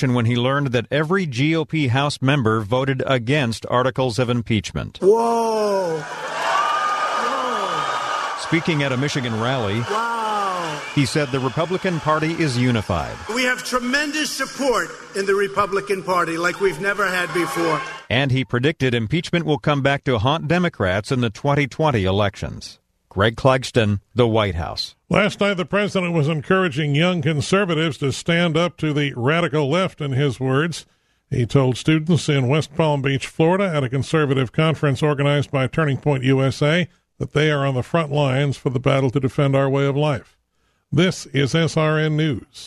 when he learned that every GOP House member voted against articles of impeachment. Whoa. Whoa. Speaking at a Michigan rally, wow. he said the Republican Party is unified. We have tremendous support in the Republican Party like we've never had before. And he predicted impeachment will come back to haunt Democrats in the 2020 elections. Greg Clugston, The White House. Last night, the president was encouraging young conservatives to stand up to the radical left, in his words. He told students in West Palm Beach, Florida, at a conservative conference organized by Turning Point USA that they are on the front lines for the battle to defend our way of life. This is SRN News.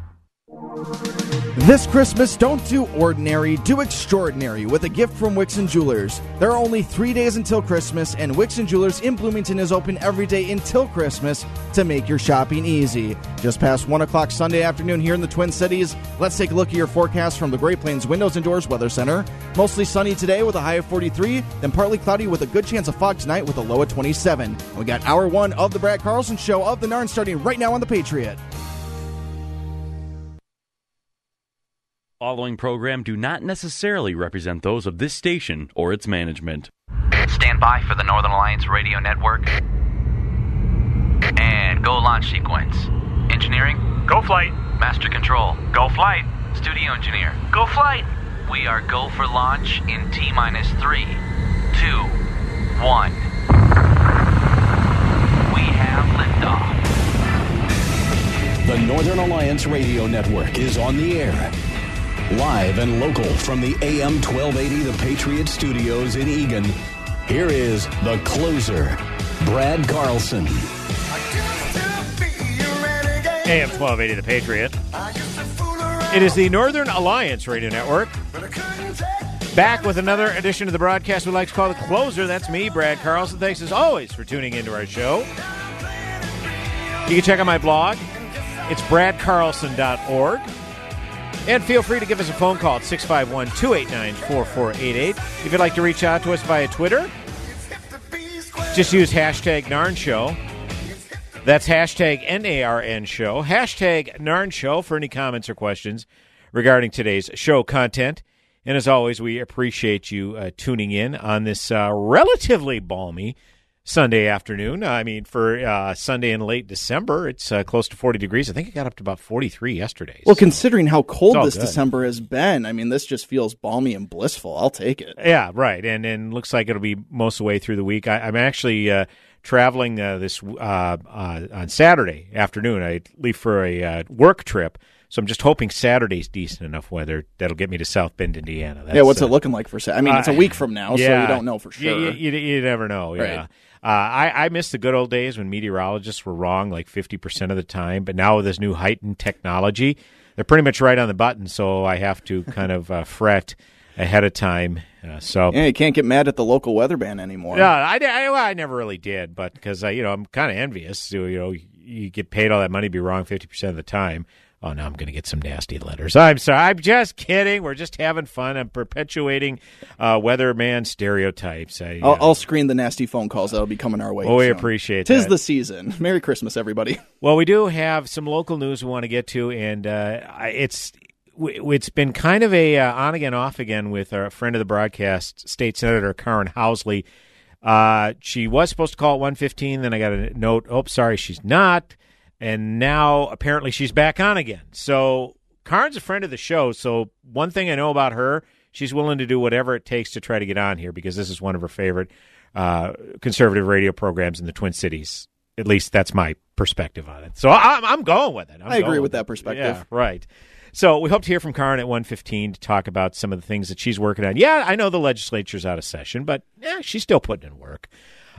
This Christmas, don't do ordinary, do extraordinary with a gift from Wixon Jewelers. There are only three days until Christmas, and Wixon Jewelers in Bloomington is open every day until Christmas to make your shopping easy. Just past 1 o'clock Sunday afternoon here in the Twin Cities, let's take a look at your forecast from the Great Plains Windows and Doors Weather Center. Mostly sunny today with a high of 43, then partly cloudy with a good chance of fog tonight with a low of 27. And we got hour one of the Brad Carlson Show of the Narn starting right now on the Patriot. Following program do not necessarily represent those of this station or its management. Stand by for the Northern Alliance Radio Network. And go launch sequence. Engineering? Go flight. Master control? Go flight. Studio engineer? Go flight. We are go for launch in T minus three, two, one. We have liftoff. The Northern Alliance Radio Network is on the air Live and local from the AM 1280 The Patriot Studios in Eagan, here is the closer, Brad Carlson. AM 1280 The Patriot. It is the Northern Alliance Radio Network. Back with another edition of the broadcast we like to call the closer. That's me, Brad Carlson. Thanks as always for tuning into our show. You can check out my blog. It's bradcarlson.org. And feel free to give us a phone call at 651 289 4488. If you'd like to reach out to us via Twitter, just use hashtag Narn Show. That's hashtag N-A-R-N Show. Hashtag Narn Show for any comments or questions regarding today's show content. And as always, we appreciate you uh, tuning in on this uh, relatively balmy Sunday afternoon. I mean, for uh, Sunday in late December, it's uh, close to 40 degrees. I think it got up to about 43 yesterday. Well, so considering how cold this good. December has been, I mean, this just feels balmy and blissful. I'll take it. Yeah, right. And and looks like it'll be most of the way through the week. I, am actually uh, traveling uh, this uh, uh, on Saturday afternoon. I leave for a work trip. So I'm just hoping Saturday's decent enough weather that'll get me to South Bend, Indiana. That's, yeah, what's it looking like for Saturday? I mean, it's a week from now, yeah, so we don't know for sure. You, you, you never know. Yeah. Right. Uh, I, I miss the good old days when meteorologists were wrong like 50% of the time, but now with this new heightened technology, they're pretty much right on the button, so I have to kind of uh, fret ahead of time. Uh, so yeah, you can't get mad at the local weather ban anymore. Yeah, I, I, well, I never really did, but because you know I'm kind of envious. So, you know, you get paid all that money to be wrong 50 percent of the time. Oh, now I'm going to get some nasty letters. I'm sorry. I'm just kidding. We're just having fun. I'm perpetuating uh, weatherman stereotypes. I, I'll, I'll, screen the nasty phone calls that'll be coming our way. Oh, we appreciate Tis that. the season. Merry Christmas, everybody. Well, we do have some local news we want to get to, and uh, it's it's been kind of a uh, on again, off again with our friend of the broadcast, State Senator Karin Housley. Uh, she was supposed to call at 115. Then I got a note. Oh, sorry, she's not and now apparently she's back on again. So Karin's a friend of the show, so one thing I know about her, she's willing to do whatever it takes to try to get on here because this is one of her favorite uh, conservative radio programs in the Twin Cities. At least that's my perspective on it. So I'm, I'm going with it. I'm I agree going with that perspective. Yeah, right. So we hope to hear from Karn at 1.15 to talk about some of the things that she's working on. Yeah, I know the legislature's out of session, but yeah, she's still putting in work.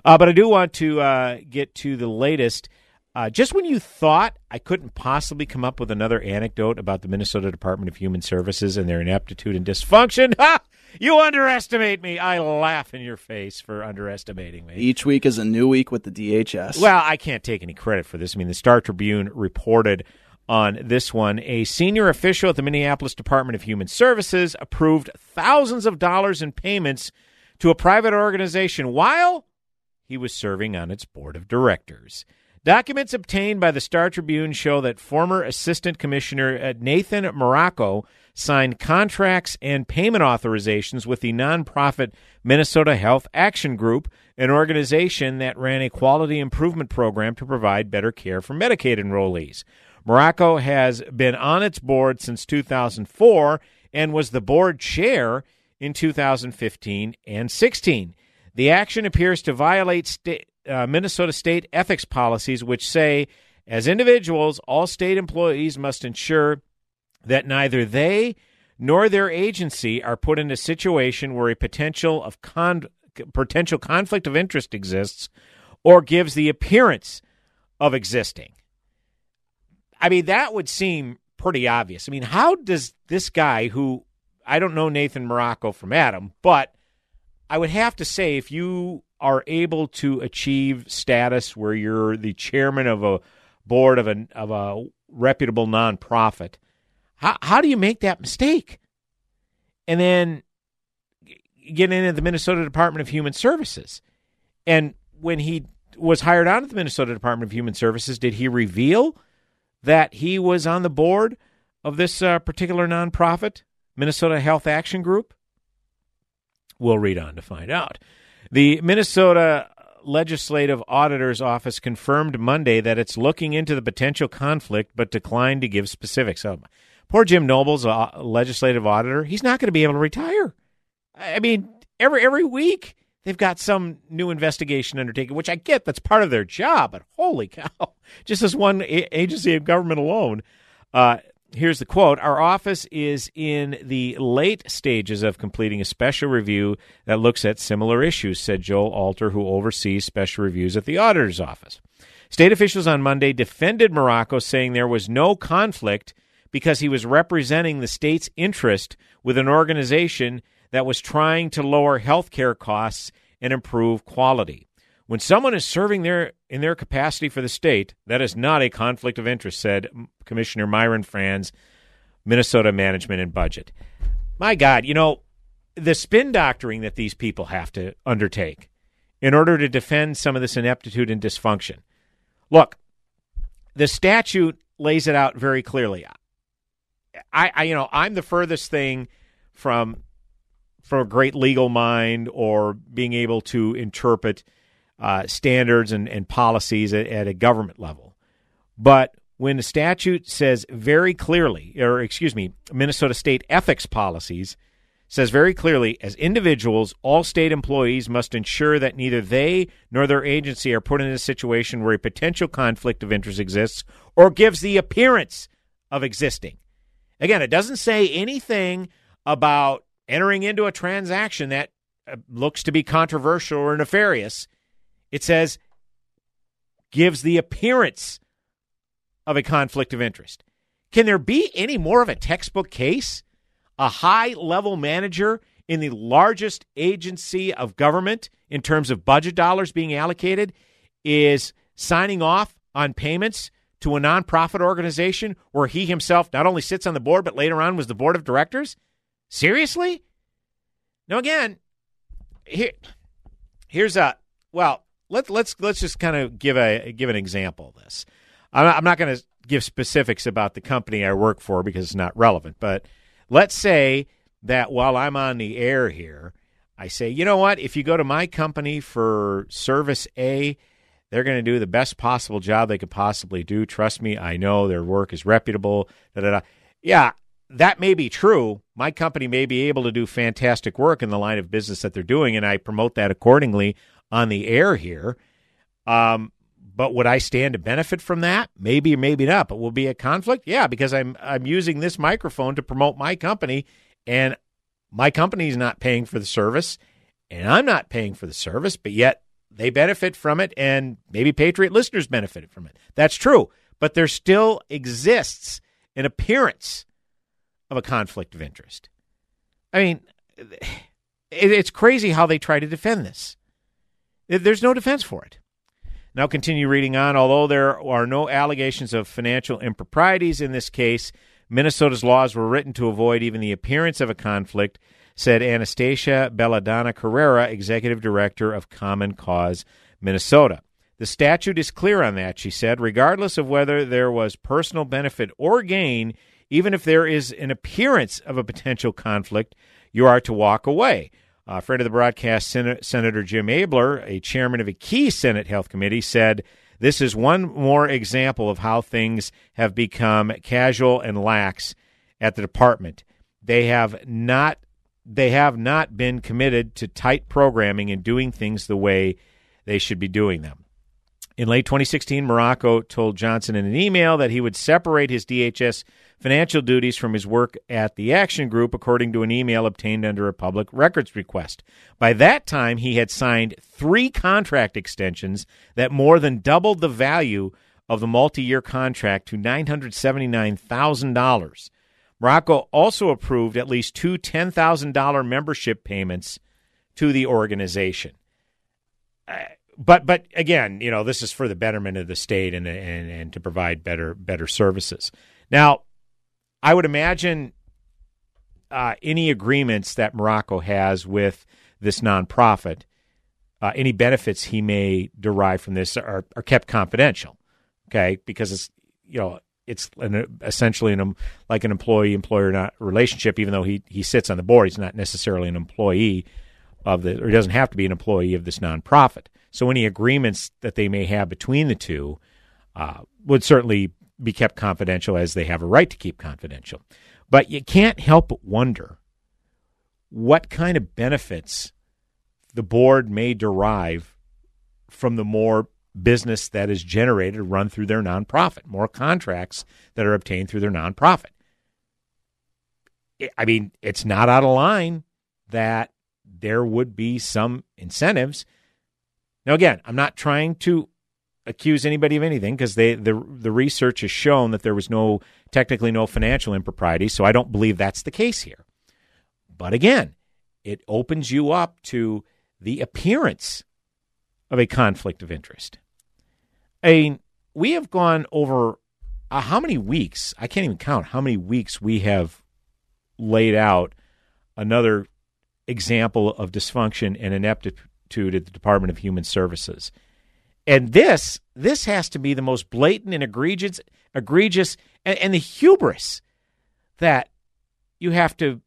Uh, but I do want to uh, get to the latest. Uh, just when you thought I couldn't possibly come up with another anecdote about the Minnesota Department of Human Services and their ineptitude and dysfunction, ha! you underestimate me. I laugh in your face for underestimating me. Each week is a new week with the DHS. Well, I can't take any credit for this. I mean, the Star Tribune reported on this one. A senior official at the Minneapolis Department of Human Services approved thousands of dollars in payments to a private organization while he was serving on its board of directors. Documents obtained by the Star Tribune show that former Assistant Commissioner uh, Nathan Moracco signed contracts and payment authorizations with the nonprofit Minnesota Health Action Group, an organization that ran a quality improvement program to provide better care for Medicaid enrollees. Moracco has been on its board since 2004 and was the board chair in 2015 and 16. The action appears to violate state, uh, Minnesota state ethics policies, which say, as individuals, all state employees must ensure that neither they nor their agency are put in a situation where a potential of con- potential conflict of interest exists or gives the appearance of existing. I mean, that would seem pretty obvious. I mean, how does this guy who I don't know Nathan Moracco from Adam, but I would have to say if you are able to achieve status where you're the chairman of a board of a of a reputable nonprofit, how how do you make that mistake? And then get into the Minnesota Department of Human Services. And when he was hired on at the Minnesota Department of Human Services, did he reveal that he was on the board of this uh, particular nonprofit, Minnesota Health Action Group? We'll read on to find out. The Minnesota Legislative Auditor's Office confirmed Monday that it's looking into the potential conflict, but declined to give specifics. Oh, poor Jim Nobles a legislative auditor. He's not going to be able to retire. I mean, every every week they've got some new investigation undertaken, which I get that's part of their job. But holy cow, just as one agency of government alone. Uh, here's the quote Our office is in the late stages of completing a special review that looks at similar issues, said Joel Alter, who oversees special reviews at the auditor's office. State officials on Monday defended Moracco, saying there was no conflict because he was representing the state's interest with an organization that was trying to lower health care costs and improve quality. When someone is serving their in their capacity for the state, that is not a conflict of interest, said Commissioner Myron Frans, Minnesota Management and Budget. My God, you know, the spin doctoring that these people have to undertake in order to defend some of this ineptitude and dysfunction. Look, the statute lays it out very clearly. I, I you know, I'm the furthest thing from from a great legal mind or being able to interpret uh, standards and, and policies at, at a government level. But when the statute says very clearly, or excuse me, Minnesota state ethics policies says very clearly, as individuals, all state employees must ensure that neither they nor their agency are put in a situation where a potential conflict of interest exists or gives the appearance of existing. Again, it doesn't say anything about entering into a transaction that uh, looks to be controversial or nefarious. It says gives the appearance of a conflict of interest. Can there be any more of a textbook case? A high level manager in the largest agency of government in terms of budget dollars being allocated is signing off on payments to a nonprofit organization where he himself not only sits on the board, but later on was the board of directors? Seriously? Now again, here here's a well, let's let's let's just kind of give a give an example of this. I'm not, not going to give specifics about the company I work for because it's not relevant, but let's say that while I'm on the air here, I say, you know what? If you go to my company for service A, they're going to do the best possible job they could possibly do. Trust me, I know their work is reputable. Da, da, da. yeah, that may be true. My company may be able to do fantastic work in the line of business that they're doing, and I promote that accordingly on the air here. Um, but would I stand to benefit from that? Maybe maybe not. But will be a conflict? Yeah, because I'm I'm using this microphone to promote my company, and my company is not paying for the service, and I'm not paying for the service, but yet they benefit from it, and maybe Patriot listeners benefited from it. That's true, but there still exists an appearance of a conflict of interest. I mean, it's crazy how they try to defend this. There's no defense for it. Now, continue reading on. Although there are no allegations of financial improprieties in this case, Minnesota's laws were written to avoid even the appearance of a conflict, said Anastasia Belladonna Carrera, executive director of Common Cause Minnesota. The statute is clear on that, she said. Regardless of whether there was personal benefit or gain, even if there is an appearance of a potential conflict, you are to walk away. A friend of the broadcast, Sen- Senator Jim Abeler, a chairman of a key Senate Health Committee, said this is one more example of how things have become casual and lax at the department. They have not they have not been committed to tight programming and doing things the way they should be doing them. In late 2016, Moracco told Johnson in an email that he would separate his DHS financial duties from his work at the Action Group, according to an email obtained under a public records request. By that time, he had signed three contract extensions that more than doubled the value of the multi year contract to $979,000. Moracco also approved at least two $10,000 membership payments to the organization. But but again, you know, this is for the betterment of the state and and, and to provide better better services. Now, I would imagine uh, any agreements that Moracco has with this nonprofit, uh, any benefits he may derive from this are, are kept confidential. Okay, because it's you know it's an, essentially an, like an employee employer relationship. Even though he he sits on the board, he's not necessarily an employee of the or he doesn't have to be an employee of this nonprofit. So any agreements that they may have between the two uh, would certainly be kept confidential as they have a right to keep confidential. But you can't help but wonder what kind of benefits the board may derive from the more business that is generated run through their nonprofit, more contracts that are obtained through their nonprofit. I mean, it's not out of line that there would be some incentives. Now, again, I'm not trying to accuse anybody of anything because the the research has shown that there was no technically no financial impropriety. So I don't believe that's the case here. But again, it opens you up to the appearance of a conflict of interest. I mean, we have gone over uh, how many weeks? I can't even count how many weeks we have laid out another example of dysfunction and ineptitude at the Department of Human Services. And this this has to be the most blatant and egregious egregious and, and the hubris that you have to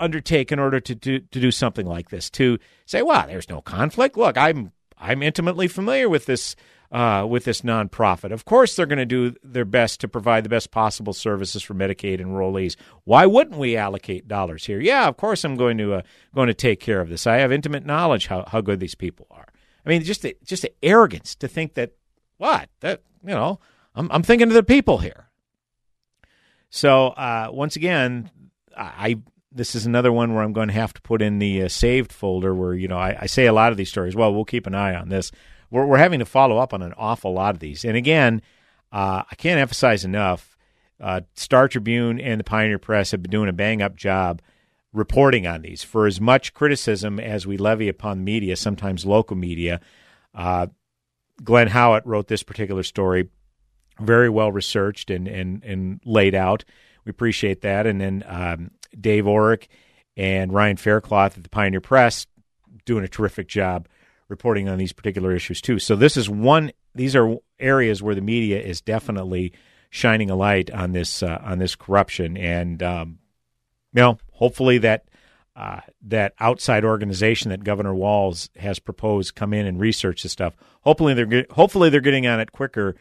undertake in order to to do something like this. To say, "Wow, there's no conflict." Look, I'm I'm intimately familiar with this uh, with this nonprofit. Of course, they're going to do their best to provide the best possible services for Medicaid enrollees. Why wouldn't we allocate dollars here? Yeah, of course, I'm going to uh, going to take care of this. I have intimate knowledge how how good these people are. I mean, just the, just the arrogance to think that what that you know I'm I'm thinking of the people here. So uh, once again, I this is another one where I'm going to have to put in the uh, saved folder where you know I, I, say a lot of these stories. Well, we'll keep an eye on this. We're, we're having to follow up on an awful lot of these, and again, uh, I can't emphasize enough. Uh, Star Tribune and the Pioneer Press have been doing a bang up job reporting on these. For as much criticism as we levy upon media, sometimes local media, uh, Glenn Howatt wrote this particular story, very well researched and, and, and laid out. We appreciate that. And then um, Dave Orrick and Ryan Faircloth at the Pioneer Press doing a terrific job reporting on these particular issues too. So this is one; these are areas where the media is definitely shining a light on this uh, on this corruption, and um, you know, hopefully that uh, that outside organization that Governor Walz has proposed come in and research this stuff. Hopefully they're get, hopefully they're getting on it quicker,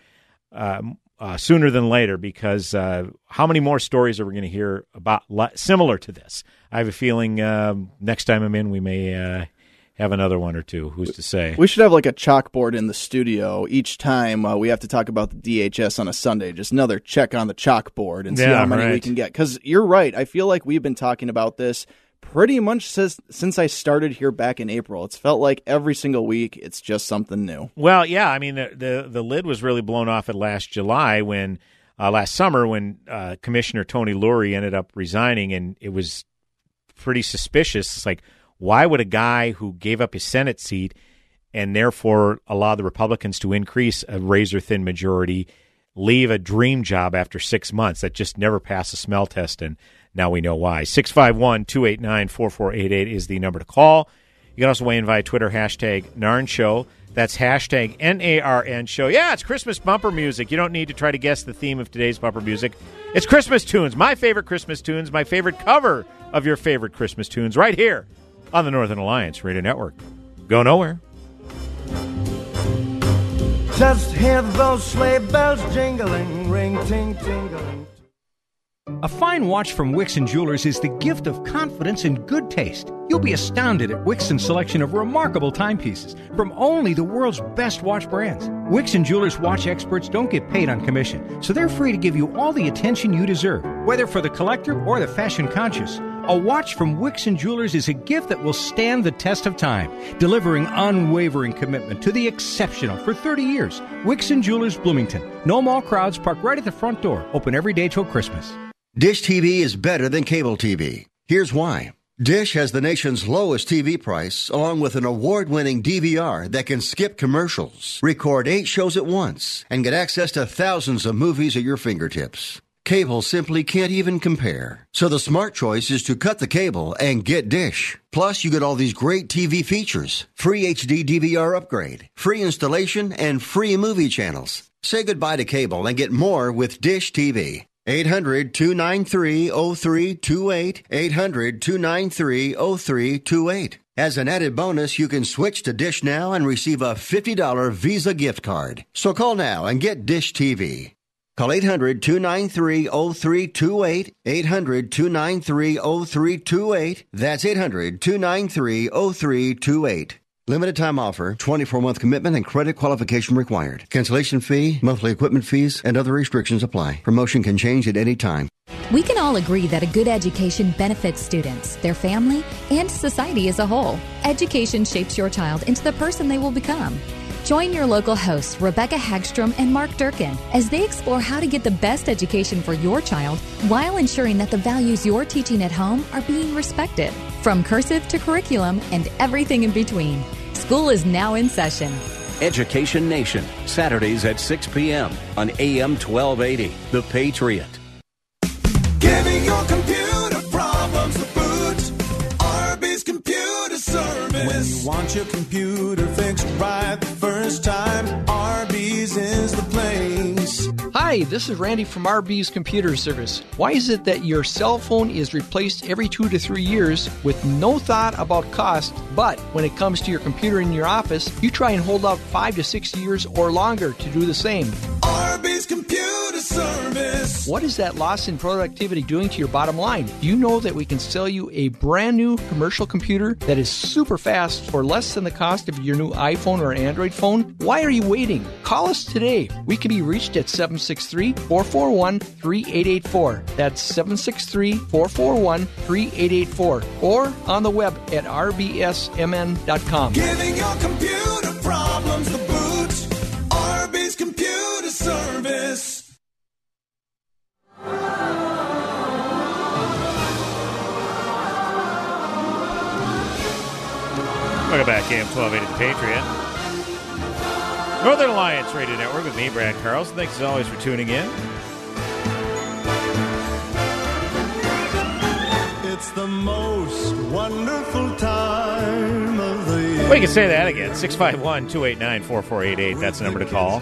uh, uh, sooner than later because uh, how many more stories are we going to hear about similar to this? I have a feeling um, next time I'm in, we may uh, have another one or two. Who's to say? We should have like a chalkboard in the studio each time uh, we have to talk about the DHS on a Sunday. Just another check on the chalkboard and see Yeah, how many we can get. Because you're right. I feel like we've been talking about this pretty much since since I started here back in April. It's felt like every single week it's just something new. Well, yeah, I mean the the, the lid was really blown off at last July when uh, last summer when uh, Commissioner Tony Lourey ended up resigning, and it was pretty suspicious. It's like why would a guy who gave up his Senate seat and therefore allow the Republicans to increase a razor thin majority leave a dream job after six months that just never passed a smell test? And now we know why. 651-289-4488 is the number to call. You can also weigh in via twitter hashtag narn show. That's hashtag n-a-r-n show. Yeah it's christmas bumper music. You don't need to try to guess the theme of today's bumper music. It's christmas tunes my favorite christmas tunes my favorite cover of your favorite christmas tunes right here on the northern alliance radio network go nowhere Just hear those sleigh bells jingling, ring ting tingling. A fine watch from Wixon Jewelers is the gift of confidence and good taste. You'll be astounded at Wixon's selection of remarkable timepieces from only the world's best watch brands. Wixon Jewelers watch experts don't get paid on commission, so they're free to give you all the attention you deserve, whether for the collector or the fashion conscious. A watch from Wixon Jewelers is a gift that will stand the test of time, delivering unwavering commitment to the exceptional for 30 years. Wixon Jewelers Bloomington. No mall crowds park right at the front door, open every day till Christmas. Dish TV is better than cable TV. Here's why. Dish has the nation's lowest TV price, along with an award winning DVR that can skip commercials, record eight shows at once, and get access to thousands of movies at your fingertips. Cable simply can't even compare. So the smart choice is to cut the cable and get Dish. Plus, you get all these great TV features free HD DVR upgrade, free installation, and free movie channels. Say goodbye to cable and get more with Dish TV. 800 293 0328. 800 293 0328. As an added bonus, you can switch to Dish now and receive a $50 Visa gift card. So call now and get Dish TV. Call 800 293 0328. 800 293 0328. That's 800 293 0328. Limited time offer, 24 month commitment, and credit qualification required. Cancellation fee, monthly equipment fees, and other restrictions apply. Promotion can change at any time. We can all agree that a good education benefits students, their family, and society as a whole. Education shapes your child into the person they will become. Join your local hosts, Rebecca Hagstrom and Mark Durkin, as they explore how to get the best education for your child while ensuring that the values you're teaching at home are being respected. From cursive to curriculum and everything in between. School is now in session. Education Nation, Saturdays at 6 p.m. on AM 1280. The Patriot. Giving your Computer Service. When you want your computer fixed right the first time, RB's is the place. Hi, this is Randy from RB's Computer Service. Why is it that your cell phone is replaced every two to three years with no thought about cost, but when it comes to your computer in your office, you try and hold out five to six years or longer to do the same? RB's Computer Service. What is that loss in productivity doing to your bottom line? Do you know that we can sell you a brand new commercial computer that is super fast for less than the cost of your new iPhone or Android phone? Why are you waiting? Call us today. We can be reached at 763 441 3884. That's 763 441 3884. Or on the web at rbsmn.com. Giving your computer problems the boot. RB's Computer Service. Welcome back, AM 1280 The Patriot. Northern Alliance Radio Network with me, Brad Carlson. Thanks as always for tuning in. It's the most wonderful time of the year. Well, you can say that again. 651 289 4488. That's the number to call.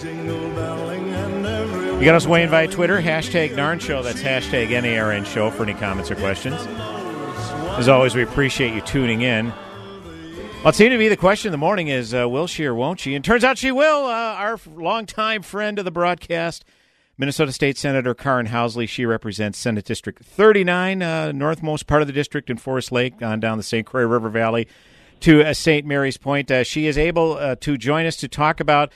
You got us weighing via Twitter, hashtag Narn Show. That's hashtag NARN Show for any comments or questions. As always, we appreciate you tuning in. Well, it seemed to be the question of the morning is uh, will she or won't she? And turns out she will. Uh, our longtime friend of the broadcast, Minnesota State Senator Karin Housley. She represents Senate District 39, uh, northmost part of the district in Forest Lake, on down the St. Croix River Valley to uh, St. Mary's Point. Uh, she is able uh, to join us to talk about.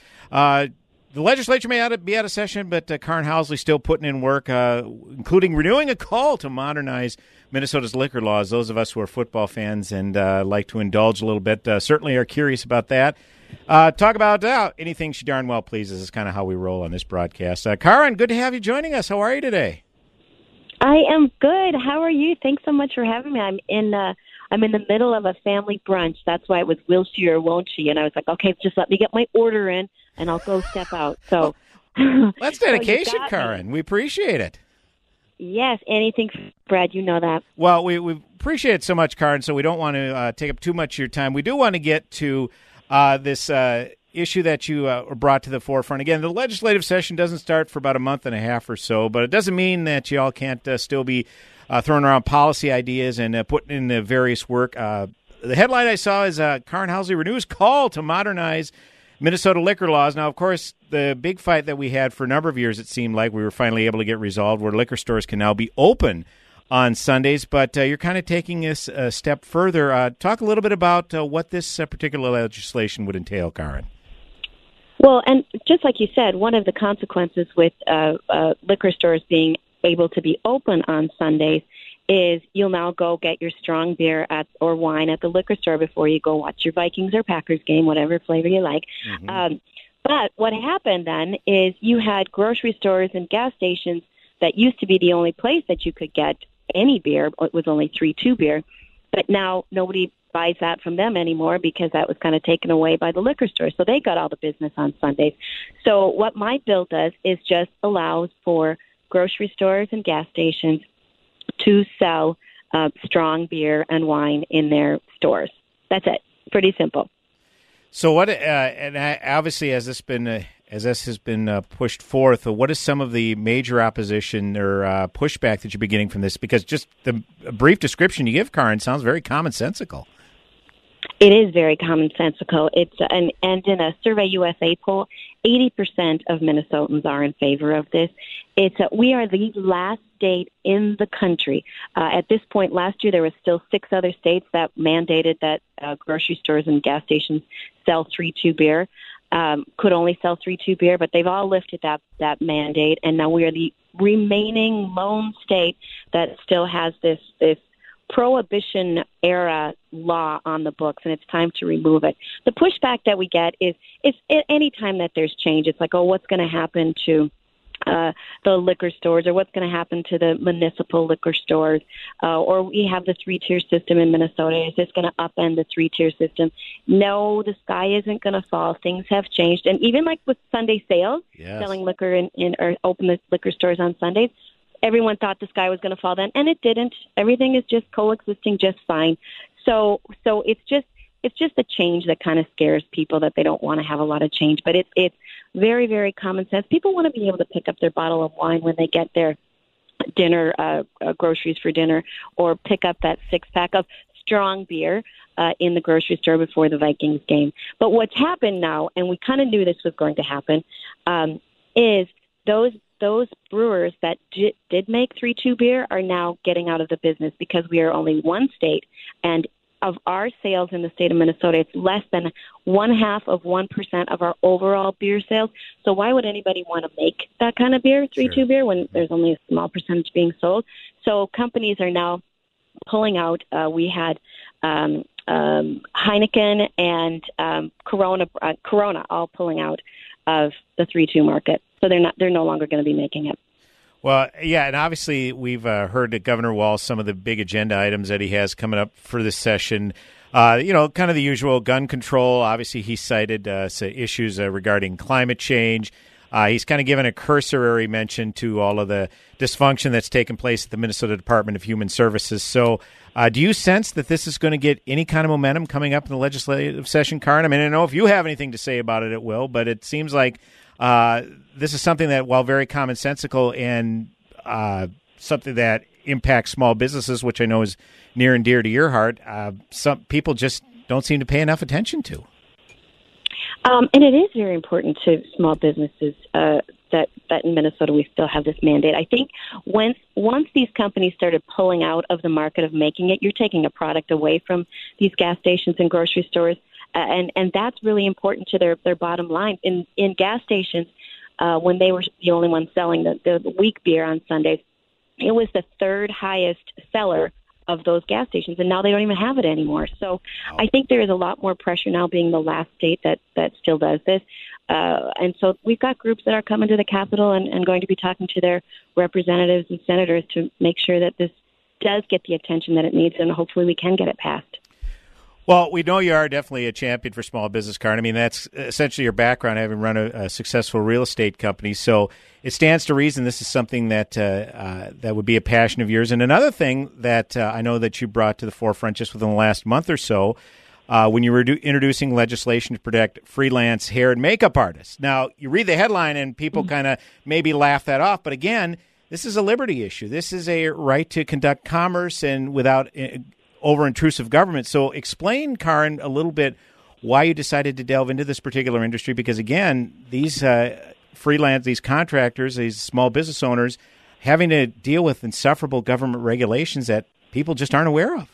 Uh, the legislature may be out of session, but uh, Karin Housley still putting in work, uh, including renewing a call to modernize Minnesota's liquor laws. Those of us who are football fans and like to indulge a little bit certainly are curious about that. talk about anything she darn well pleases is kind of how we roll on this broadcast. Karin, good to have you joining us. How are you today? I am good. How are you? Thanks so much for having me. I'm in I'm in the middle of a family brunch. That's why it was will she or won't she? And I was like, okay, just let me get my order in, and I'll go step out. So that's dedication, so Karin. Me. We appreciate it. Yes, anything, Brad. You know that. Well, we we appreciate it so much, Karin. So we don't want to uh, take up too much of your time. We do want to get to uh, this. Uh, issue that you uh, brought to the forefront. Again, the legislative session doesn't start for about a month and a half or so, but it doesn't mean that you all can't uh, still be uh, throwing around policy ideas and uh, putting in the various work. Uh, the headline I saw is uh, Karin Housley renews call to modernize Minnesota liquor laws. Now, of course, the big fight that we had for a number of years, it seemed like we were finally able to get resolved, where liquor stores can now be open on Sundays. But uh, you're kind of taking this a step further. Uh, talk a little bit about uh, what this uh, particular legislation would entail, Karin. Well, and just like you said, one of the consequences with uh, uh, liquor stores being able to be open on Sundays is you'll now go get your strong beer at or wine at the liquor store before you go watch your Vikings or Packers game, whatever flavor you like. Mm-hmm. Um, but what happened then is you had grocery stores and gas stations that used to be the only place that you could get any beer. It was only three two beer, but now nobody buys that from them anymore because that was kind of taken away by the liquor store. So they got all the business on Sundays. So what my bill does is just allows for grocery stores and gas stations to sell uh, strong beer and wine in their stores. That's it. Pretty simple. So what? Uh, and obviously, as this been uh, as this has been uh, pushed forth, what is some of the major opposition or uh, pushback that you're beginning from this? Because just the brief description you give, Karin, sounds very commonsensical. It is very commonsensical. It's an and in a Survey USA poll, 80% of Minnesotans are in favor of this. It's a, we are the last state in the country. Uh, at this point, last year there were still six other states that mandated that uh, grocery stores and gas stations sell three two beer. Um, could only sell three two beer, but they've all lifted that that mandate, and now we are the remaining lone state that still has this this prohibition era law on the books and it's time to remove it. The pushback that we get is it's any time that there's change, it's like, oh, what's going to happen to uh, the liquor stores or what's going to happen to the municipal liquor stores. Uh, or we have the three tier system in Minnesota. Is this going to upend the three tier system? No, the sky isn't going to fall. Things have changed. And even like with Sunday sales, yes. selling liquor in, in or open the liquor stores on Sundays, everyone thought the sky was going to fall then, and it didn't. Everything is just coexisting just fine. So, so it's just it's just a change that kind of scares people that they don't want to have a lot of change. But it's it's very very common sense. People want to be able to pick up their bottle of wine when they get their dinner uh, uh, groceries for dinner, or pick up that six pack of strong beer uh, in the grocery store before the Vikings game. But what's happened now, and we kind of knew this was going to happen, um, is those those brewers that j- did make 3 2 beer are now getting out of the business because we are only one state. And of our sales in the state of Minnesota, it's less than one half of 1% of our overall beer sales. So why would anybody want to make that kind of beer, 3 sure. 2 beer, when there's only a small percentage being sold? So companies are now pulling out. Uh, we had um, um, Heineken and um, Corona, uh, Corona all pulling out of the 3 2 market so they're not they're no longer going to be making it. Well, yeah, and obviously we've uh, heard that Governor Walz some of the big agenda items that he has coming up for this session. Uh, you know, kind of the usual gun control. Obviously, he cited uh, issues uh, regarding climate change. Uh, he's kind of given a cursory mention to all of the dysfunction that's taken place at the Minnesota Department of Human Services. So, uh, do you sense that this is going to get any kind of momentum coming up in the legislative session, Karin? I mean, I don't know if you have anything to say about it, it will, but it seems like uh, this is something that, while very commonsensical and uh, something that impacts small businesses, which I know is near and dear to your heart, uh, some people just don't seem to pay enough attention to. Um, and it is very important to small businesses. Uh, that that in Minnesota we still have this mandate. I think once once these companies started pulling out of the market of making it, you're taking a product away from these gas stations and grocery stores, uh, and and that's really important to their their bottom line. In in gas stations, uh, when they were the only ones selling the, the weak beer on Sundays, it was the third highest seller of those gas stations, and now they don't even have it anymore. So I think there is a lot more pressure now, being the last state that that still does this. Uh, and so we've got groups that are coming to the Capitol and, and going to be talking to their representatives and senators to make sure that this does get the attention that it needs, and hopefully we can get it passed. Well, we know you are definitely a champion for small business, Karin. I mean, that's essentially your background, having run a, a successful real estate company. So it stands to reason this is something that uh, uh, that would be a passion of yours. And another thing that uh, I know that you brought to the forefront just within the last month or so, uh, when you were do- introducing legislation to protect freelance hair and makeup artists. Now, you read the headline and people mm-hmm. kind of maybe laugh that off, but again. This is a liberty issue. This is a right to conduct commerce and without uh, over intrusive government. So explain, Karin, a little bit why you decided to delve into this particular industry because again, these uh, freelance, these contractors, these small business owners having to deal with insufferable government regulations that people just aren't aware of.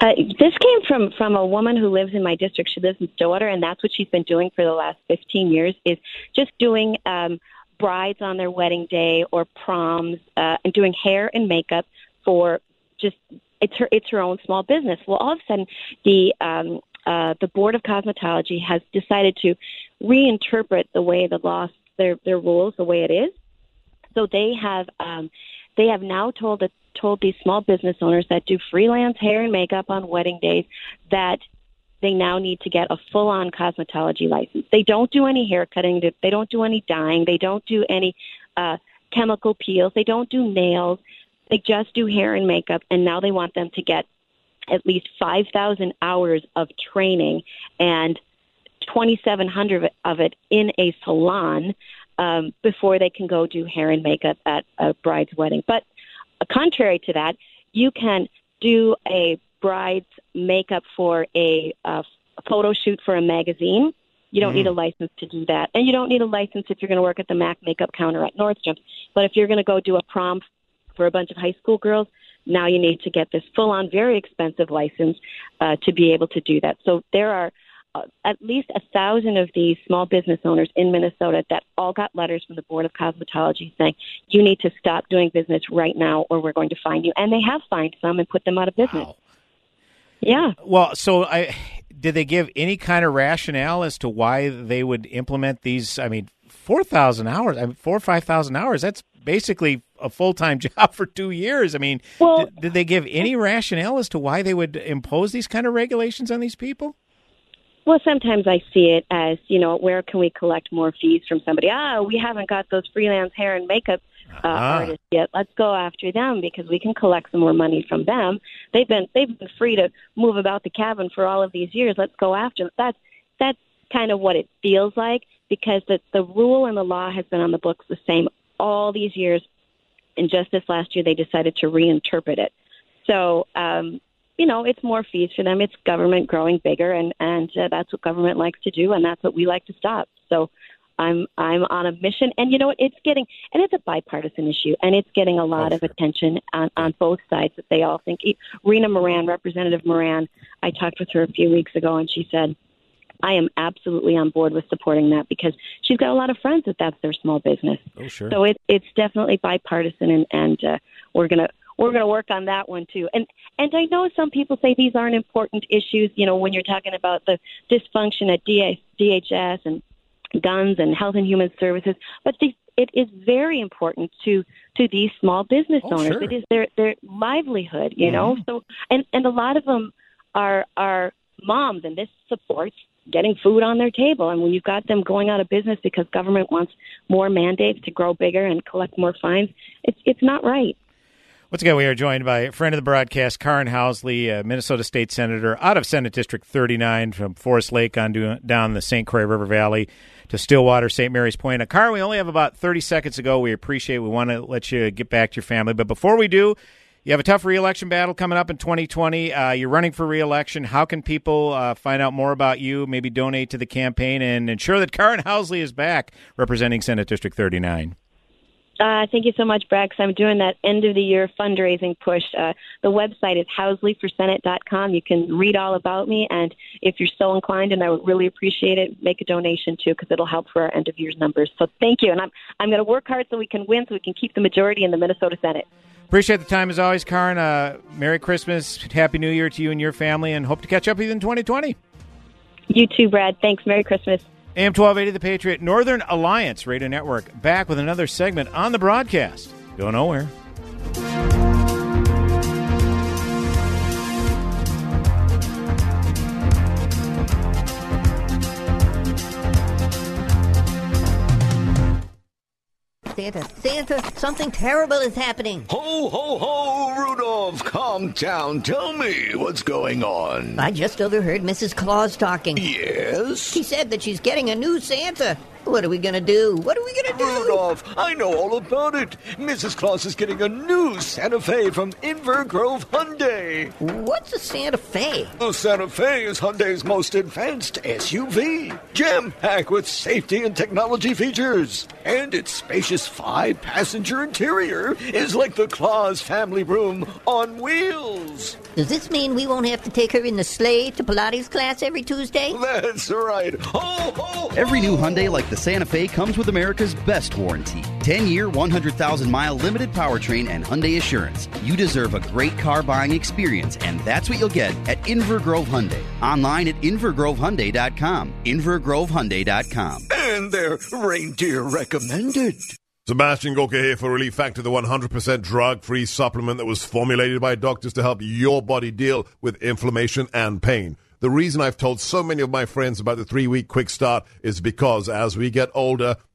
Uh, this came from from a woman who lives in my district. She lives in Stillwater, and that's what she's been doing for the last 15 years. Is just doing um, brides on their wedding day or proms, uh, and doing hair and makeup for just it's her it's her own small business. Well, all of a sudden, the um, uh, the board of cosmetology has decided to reinterpret the way the law their their rules the way it is. So they have um, they have now told the, told these small business owners that do freelance hair and makeup on wedding days that they now need to get a full on cosmetology license. They don't do any hair cutting. They don't do any dyeing. They don't do any uh, chemical peels. They don't do nails. They just do hair and makeup, and now they want them to get at least 5,000 hours of training and 2,700 of it in a salon um, before they can go do hair and makeup at a bride's wedding. But uh, contrary to that, you can do a bride's makeup for a, uh, photo shoot for a magazine. You don't mm. need a license to do that. And you don't need a license if you're going to work at the MAC makeup counter at Nordstrom. But if you're going to go do a prom for a bunch of high school girls. Now you need to get this full on, very expensive license uh, to be able to do that. So there are uh, at least a thousand of these small business owners in Minnesota that all got letters from the Board of Cosmetology saying, you need to stop doing business right now or we're going to fine you. And they have fined some and put them out of business. Wow. Yeah. Well, so I did they give any kind of rationale as to why they would implement these? I mean, four thousand hours, I mean, four or five thousand hours. That's basically a full time job for two years. I mean, well, did, did, they give any rationale as to why they would impose these kind of regulations on these people? Well, sometimes I see it as, you know, where can we collect more fees from somebody? Ah, we haven't got those freelance hair and makeup uh, uh-huh. artists yet. Let's go after them because we can collect some more money from them. They've been they've been free to move about the cabin for all of these years. Let's go after them. That's that's kind of what it feels like because the the rule and the law has been on the books the same all these years and just this last year they decided to reinterpret it. So, um, you know, it's more fees for them. It's government growing bigger, and and uh, that's what government likes to do, and that's what we like to stop. So, I'm I'm on a mission, and you know what? It's getting and it's a bipartisan issue, and it's getting a lot oh, of attention on on both sides. That they all think. Rena Moran, Representative Moran, I talked with her a few weeks ago, and she said I am absolutely on board with supporting that because she's got a lot of friends that that's their small business. Oh, sure. So it, it's definitely bipartisan, and, and uh, we're gonna we're going to work on that one too. And and I know some people say these aren't important issues. You know, when you're talking about the dysfunction at DHS and guns and health and human services, but the, it is very important to to these small business oh, owners. Sure. It is their their livelihood. You mm-hmm. know, so and and a lot of them are are moms, and this supports getting food on their table. And when you've got them going out of business because government wants more mandates to grow bigger and collect more fines, it's it's not right. Once again, we are joined by a friend of the broadcast, Karin Housley, a Minnesota State Senator out of Senate District 39 from Forest Lake on down the St. Croix River Valley to Stillwater, St. Mary's Point. Now, Karin, we only have about 30 seconds to go. We appreciate We want to let you get back to your family. But before we do, You have a tough reelection battle coming up in 2020. Uh, you're running for reelection. How can people uh, find out more about you, maybe donate to the campaign, and ensure that Karin Housley is back representing Senate District 39? Uh, thank you so much, because I'm doing that end of the year fundraising push. Uh, the website is housleyforsenate.com. You can read all about me, and if you're so inclined, and I would really appreciate it, make a donation too, because it'll help for our end of year's numbers. So thank you, and I'm I'm going to work hard so we can win, so we can keep the majority in the Minnesota Senate. Appreciate the time as always, Karin. Uh, Merry Christmas, Happy New Year to you and your family, and hope to catch up with you in 2020. You too, Brad. Thanks. Merry Christmas. AM 1280, The Patriot, Northern Alliance Radio Network, back with another segment on the broadcast. Go nowhere. Santa, Santa, something terrible is happening. Ho, ho, ho, Rudolph, calm down. Tell me what's going on. I just overheard Mrs. Claus talking. Yes? She said that she's getting a new Santa. What are we gonna do? What are we gonna do? Rudolph, I know all about it. Mrs. Claus is getting a new Santa Fe from Inver Grove Hyundai. What's a Santa Fe? The Santa Fe is Hyundai's most advanced SUV, jam-packed with safety and technology features. And its spacious five-passenger interior is like the Claus family room on wheels. Does this mean we won't have to take her in the sleigh to Pilates class every Tuesday? That's right. Ho, ho, Every new Hyundai like the Santa Fe comes with America's best warranty 10 year, 100,000 mile limited powertrain and Hyundai Assurance. You deserve a great car buying experience, and that's what you'll get at Inver Grove Hyundai. Online at InverGroveHyundai.com. InverGroveHyundai.com. And they're reindeer recommended. Sebastian Gorka here for Relief Factor, the 100% drug free supplement that was formulated by doctors to help your body deal with inflammation and pain. The reason I've told so many of my friends about the three week quick start is because as we get older,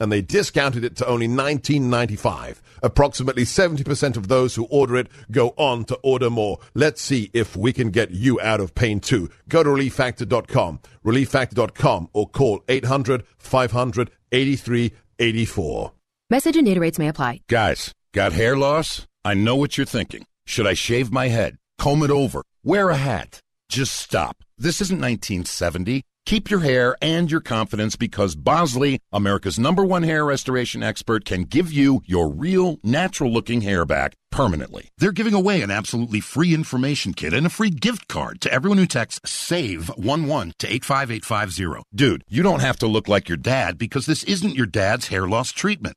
and they discounted it to only $19.95. Approximately 70% of those who order it go on to order more. Let's see if we can get you out of pain too. Go to relieffactor.com, relieffactor.com, or call 800 500 8384. Message and data rates may apply. Guys, got hair loss? I know what you're thinking. Should I shave my head? Comb it over? Wear a hat? Just stop. This isn't 1970. Keep your hair and your confidence because Bosley, America's number one hair restoration expert, can give you your real, natural looking hair back permanently. They're giving away an absolutely free information kit and a free gift card to everyone who texts SAVE11 to 85850. Dude, you don't have to look like your dad because this isn't your dad's hair loss treatment.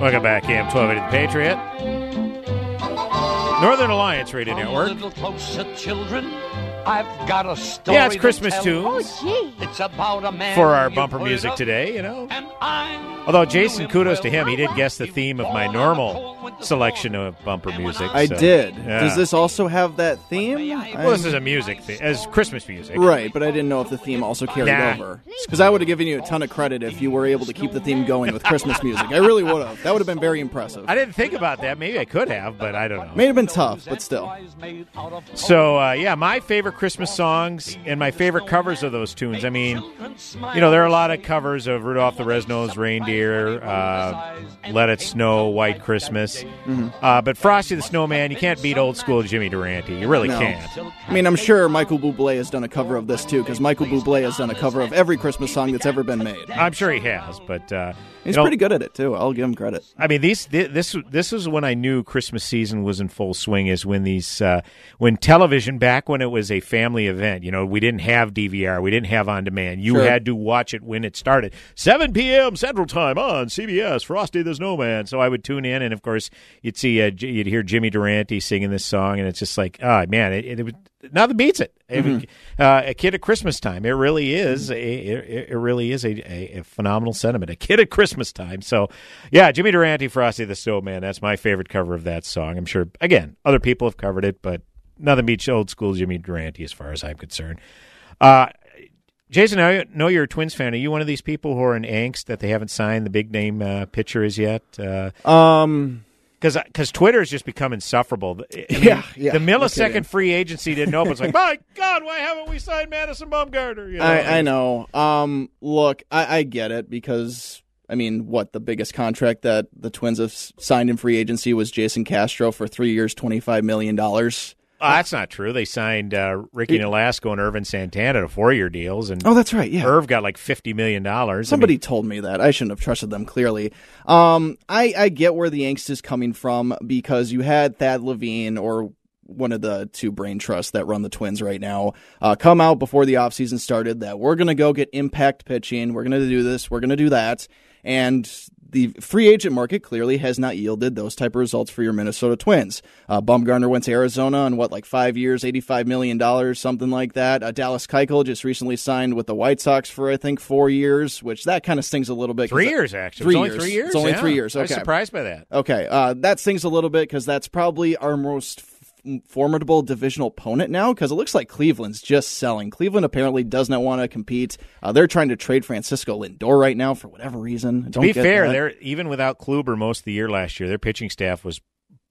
Welcome back, AM 1280 The Patriot. Northern Alliance Radio Network. A little closer, children. I've got a story. Yeah, it's Christmas to tunes. Oh, gee. It's about a man For our bumper music of, today, you know. And I Although Jason, kudos to him, he did guess the theme of my normal selection of bumper music. I so, did. yeah. Does this also have that theme? Well, this is a music theme, as Christmas music. Right, but I didn't know if the theme also carried Nah. over. Because I would have given you a ton of credit if you were able to keep the theme going with Christmas music. I really would have. That would have been very impressive. I didn't think about that. Maybe I could have, but I don't know. May have been tough, but still. So, uh, yeah, my favorite favorite Christmas songs and my favorite covers of those tunes. I mean, you know, there are a lot of covers of Rudolph the Red-Nosed Reindeer, uh, Let It Snow, White Christmas. Mm-hmm. Uh, but Frosty the Snowman, you can't beat old school Jimmy Durante. You really No. can't. I mean, I'm sure Michael Bublé has done a cover of this too, because Michael Bublé has done a cover of every Christmas song that's ever been made. I'm sure he has, but uh, He's pretty good at it too. I'll give him credit. I mean, these this this is when I knew Christmas season was in full swing. Is when these uh, when television back when it was a family event. You know, we didn't have DVR, we didn't have on demand. You Sure. had to watch it when it started, 7 p.m. Central Time on CBS. Frosty the Snowman. So I would tune in, and of course you'd see uh, you'd hear Jimmy Durante singing this song, and it's just like, oh man, it, it, was nothing beats it. Was- uh, a kid at Christmas time. It really is. A, it, it really is a, a, a phenomenal sentiment. A kid at Christmas time. So, yeah, Jimmy Durante, Frosty the Snowman. That's my favorite cover of that song. I'm sure. Again, other people have covered it, but nothing beats old school Jimmy Durante as far as I'm concerned. Uh, Jason, I know you're a Twins fan. Are you one of these people who are in angst that they haven't signed the big name uh, pitcher as yet? Uh, Um, because because Twitter has just become insufferable. I mean, Yeah, yeah, the millisecond free agency didn't open. It's like, my God, why haven't we signed Madison Bumgarner? You know? I, I know. Um, look, I, I get it because I mean, what the biggest contract that the Twins have signed in free agency was Jason Castro for three years, twenty five million dollars. Oh, that's not true. They signed uh, Ricky Nolasco and Ervin Santana to four-year deals, and Oh, that's right, yeah. Erv got like fifty million dollars. Somebody told me that. I shouldn't have trusted them. Clearly, um, I, I get where the angst is coming from because you had Thad Levine or one of the two brain trusts that run the Twins right now uh, come out before the offseason started that we're going to go get impact pitching. We're going to do this. We're going to do that. And the free agent market clearly has not yielded those type of results for your Minnesota Twins. Uh, Bumgarner went to Arizona on what, like five years, $85 million, something like that. Uh, Dallas Keuchel just recently signed with the White Sox for, I think, four years, which that kind of stings a little bit. Three years, actually. Three It's only years. three years? It's only Yeah. three years. I was surprised by that. Okay. Uh, that stings a little bit because that's probably our most formidable divisional opponent now because it looks like Cleveland's just selling. Cleveland apparently does not want to compete. Uh, they're trying to trade Francisco Lindor right now for whatever reason. To Don't be fair, that. they're even without Kluber most of the year last year, their pitching staff was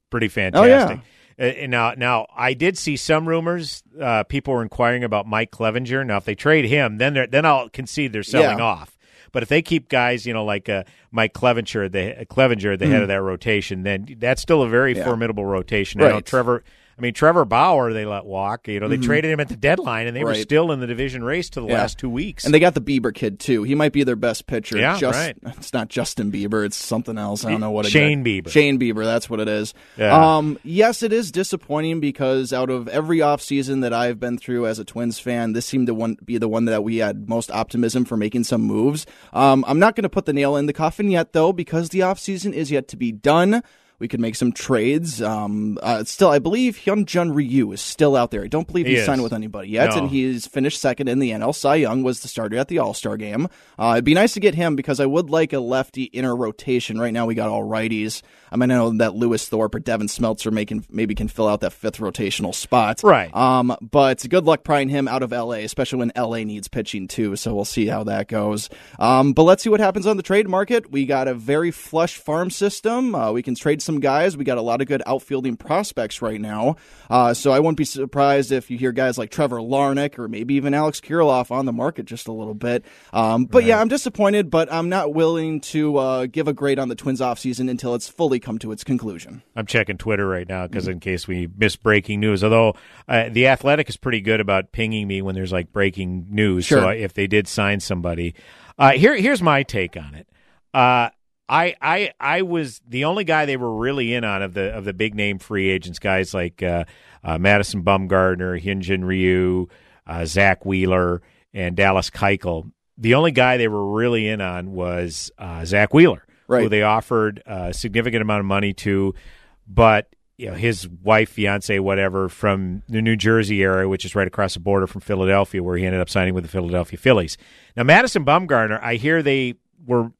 pretty Oh, yeah. fantastic. Uh, and now, now I did see some rumors. Uh, people were inquiring about Mike Clevinger. Now, if they trade him, then then I'll concede they're selling Yeah. off. But if they keep guys, you know, like uh, Mike Clevinger, the Clevinger at the head Mm. of that rotation, then that's still a very Yeah. formidable rotation. I know Trevor. I mean, Trevor Bauer, they let walk. You know, they Mhm. traded him at the deadline, and they were still in the division race to the Yeah. last two weeks. And they got the Bieber kid too. He might be their best pitcher. Yeah, Just, right. It's not Justin Bieber. It's something else. I don't know what. Shane Bieber. Shane Bieber. That's what it is. Yeah. Um. Yes, it is disappointing because out of every offseason that I've been through as a Twins fan, this seemed to one, be the one that we had most optimism for making some moves. Um. I'm not going to put the nail in the coffin yet though because the offseason is yet to be done. We could make some trades. Um, uh, still, I believe Hyunjin Ryu is still out there. I don't believe He he's is. signed with anybody yet, No. and he's finished second in the NL. Cy Young was the starter at the All Star game. Uh, it'd be nice to get him because I would like a lefty inner rotation. Right now, we got all righties. I mean, I know that Lewis Thorpe or Devin Smeltzer making maybe can fill out that fifth rotational spot. Right. Um, but good luck prying him out of LA, especially when LA needs pitching too. So we'll see how that goes. Um, but let's see what happens on the trade market. We got a very flush farm system. Uh, we can trade some guys. We got a lot of good outfielding prospects right now. Uh, so I wouldn't be surprised if you hear guys like Trevor Larnach or maybe even Alex Kirilloff on the market just a little bit. Um, but yeah, I'm disappointed, but I'm not willing to uh, give a grade on the Twins offseason until it's fully come to its conclusion. I'm checking Twitter right now because in case we miss breaking news. Although uh, the Athletic is pretty good about pinging me when there's like breaking news. So Sure. I- if they did sign somebody, uh, here here's my take on it. I I I was the only guy they were really in on of the of the big name free agents, guys like uh, uh, Madison Bumgarner, Hyunjin Ryu, uh, Zack Wheeler, and Dallas Keuchel. The only guy they were really in on was uh, Zack Wheeler, who they offered a significant amount of money to, but you know his wife, fiance, whatever, from the New Jersey area, which is right across the border from Philadelphia, where he ended up signing with the Philadelphia Phillies. Now, Madison Bumgarner, I hear they were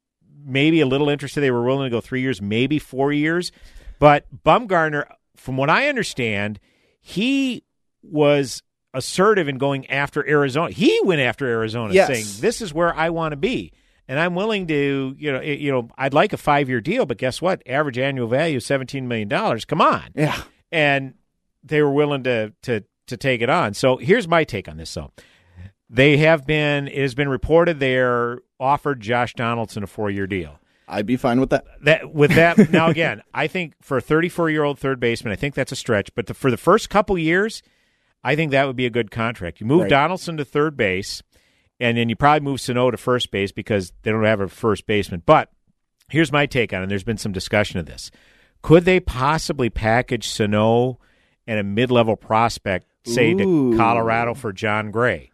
maybe a little interested. They were willing to go three years, maybe four years, but Bumgarner, from what I understand, he was assertive in going after Arizona. He went after Arizona, Yes. saying, "This is where I want to be." And I'm willing to, you know, you know, I'd like a five year deal, but guess what? Average annual value is seventeen million dollars. Come on, Yeah. and they were willing to to to take it on. So here's my take on this. though. They have been. It has been reported they're offered Josh Donaldson a four year deal. I'd be fine with that. That with that now again, I think for a 34 year old third baseman, I think that's a stretch. But the, for the first couple years, I think that would be a good contract. You move Right. Donaldson to third base, and then you probably move Sano to first base because they don't have a first baseman. But here's my take on it. and There's been some discussion of this. Could they possibly package Sano and a mid level prospect, say Ooh. to Colorado for Jon Gray?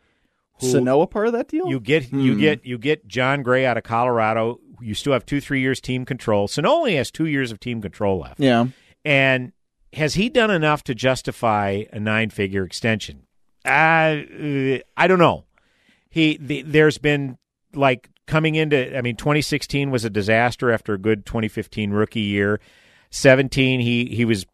Who- Sano a part of that deal? You get you Hmm. get you get Jon Gray out of Colorado. You still have two three years team control. Sano only has two years of team control left. Yeah. And has he done enough to justify a nine figure extension? Uh, I don't know. He the, there's been like coming into. I mean, 2016 was a disaster after a good 2015 rookie year. 17 he he was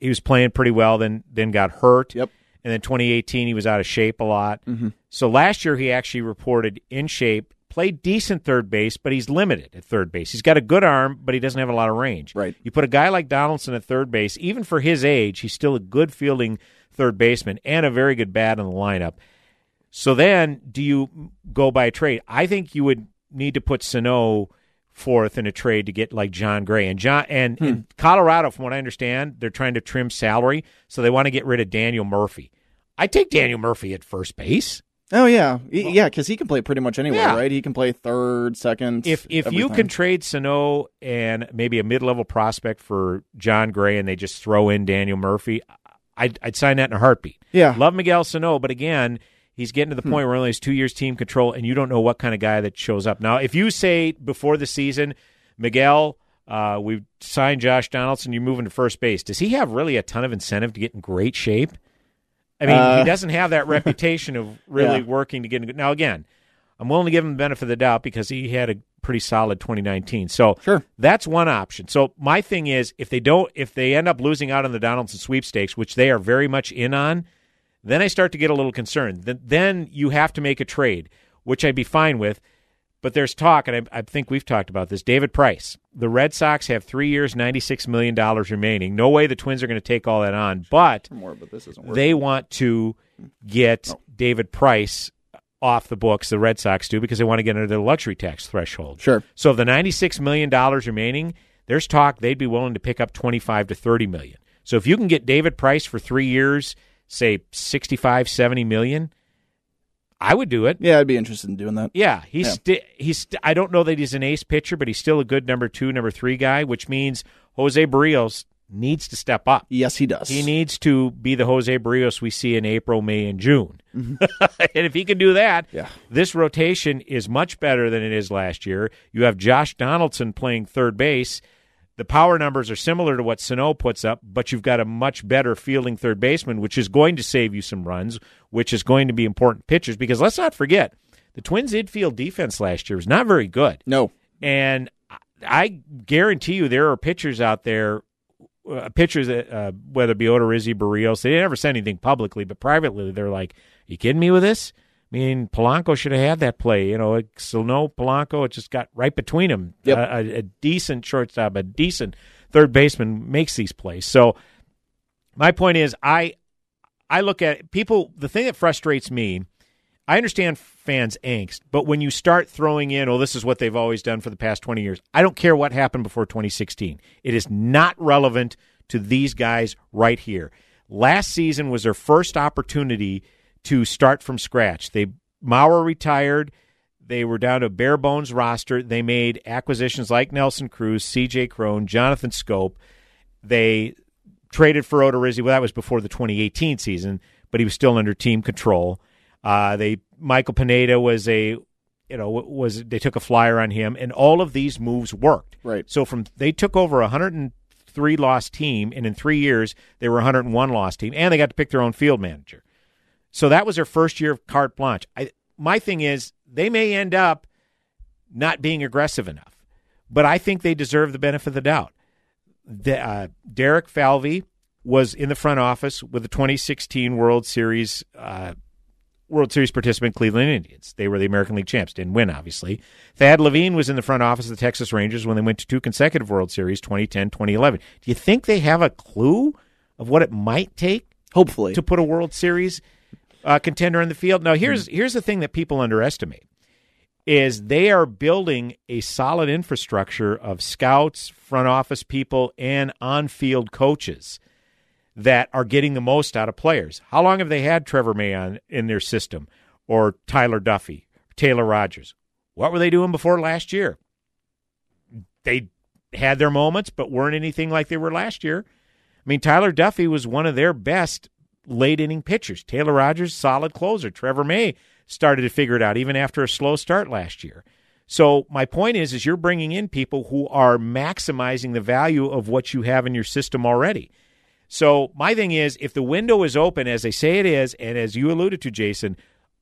he was playing pretty well. Then then got hurt. Yep. And then 2018 he was out of shape a lot. Mhm. So last year he actually reported in shape, played decent third base, but he's limited at third base. He's got a good arm, but he doesn't have a lot of range. Right. You put a guy like Donaldson at third base, even for his age, he's still a good fielding third baseman and a very good bat in the lineup. So then, do you go by trade? I think you would need to put Sano fourth in a trade to get like Jon Gray and John and Hmm. in Colorado. From what I understand, they're trying to trim salary, so they want to get rid of Daniel Murphy. I take Daniel Murphy at first base. Oh yeah, He- yeah, because he can play pretty much anywhere, Yeah. right? He can play third, second. If if you can trade Sano and maybe a mid level prospect for Jon Gray, and they just throw in Daniel Murphy, I'd, I'd sign that in a heartbeat. Yeah. love Miguel Sano, but again, he's getting to the point where he only has two years team control, and you don't know what kind of guy that shows up. Now, if you say before the season, Miguel, uh, we've signed Josh Donaldson, you're moving to first base. Does he have really a ton of incentive to get in great shape? I mean, Uh, he doesn't have that reputation of really Yeah. working to get in good. Now, again, I'm willing to give him the benefit of the doubt because he had a pretty solid 2019. So sure. that's one option. So my thing is, if they don't, if they end up losing out on the Donaldson sweepstakes, which they are very much in on, then I start to get a little concerned. Then, you have to make a trade, which I'd be fine with. But there's talk, and I, I think we've talked about this. David Price, the Red Sox have three years, ninety-six million dollars remaining. No way the Twins are going to take all that on, but more, but this isn't they want to get David Price off the books. The Red Sox do because they want to get under the luxury tax threshold. Sure. So of the ninety-six million dollars remaining, there's talk they'd be willing to pick up twenty-five to thirty million. So if you can get David Price for three years, say 65, 70 million, I would do it. Yeah, I'd be interested in doing that. Yeah, he's Yeah. sti- he's. St- I don't know that he's an ace pitcher, but he's still a good number two, number three guy, which means Jose Berrios needs to step up. Yes, he does. He needs to be the Jose Berrios we see in April, May, and June. Mm-hmm. and if he can do that, Yeah. this rotation is much better than it is last year. You have Josh Donaldson playing third base. The power numbers are similar to what Sano puts up, but you've got a much better fielding third baseman, which is going to save you some runs, which is going to be important pitchers. Because let's not forget, the Twins' infield defense last year was not very good. No. And I- guarantee you there are pitchers out there, uh, pitchers, that, uh, whether it be Odorizzi, Berrios, they never said anything publicly, but privately they're like, you kidding me with this? I mean, Polanco should have had that play. You know, so no Polanco, it just got right between them. Yep. A, a, a decent shortstop, a decent third baseman makes these plays. So my point is, I I look at people. The thing that frustrates me, I understand fans' angst, but when you start throwing in, oh, this is what they've always done for the past twenty years. I don't care what happened before 2016. It is not relevant to these guys right here. Last season was their first opportunity to start from scratch. They Mauer retired. They were down to a bare bones roster. They made acquisitions like Nelson Cruz, C.J. Cron, Jonathan Schoop. They traded for Odorizzi. Well, that was before the 2018 season, but he was still under team control. Uh, they Michael Pineda was a you know was they took a flyer on him, and all of these moves worked. Right. So from they took over a 103 loss team, and in three years they were a 101 loss team, and they got to pick their own field manager. So that was their first year of carte blanche. I, my thing is they may end up not being aggressive enough, but I think they deserve the benefit of the doubt. The, uh, Derek Falvey was in the front office with the 2016 World Series uh, World Series participant Cleveland Indians. They were the American League champs, didn't win, obviously. Thad Levine was in the front office of the Texas Rangers when they went to two consecutive World Series, 2010, 2011. Do you think they have a clue of what it might take Hopefully. to put a World Series uh, contender in the field. Now, here's here's the thing that people underestimate is they are building a solid infrastructure of scouts, front office people, and on-field coaches that are getting the most out of players. How long have they had Trevor May on in their system, or Tyler Duffey, Taylor Rogers? What were they doing before last year? They had their moments, but weren't anything like they were last year. I mean, Tyler Duffey was one of their best late inning pitchers. Taylor Rogers, solid closer. Trevor May started to figure it out even after a slow start last year. So my point is, is you're bringing in people who are maximizing the value of what you have in your system already. So my thing is, if the window is open, as they say it is, and as you alluded to, Jason,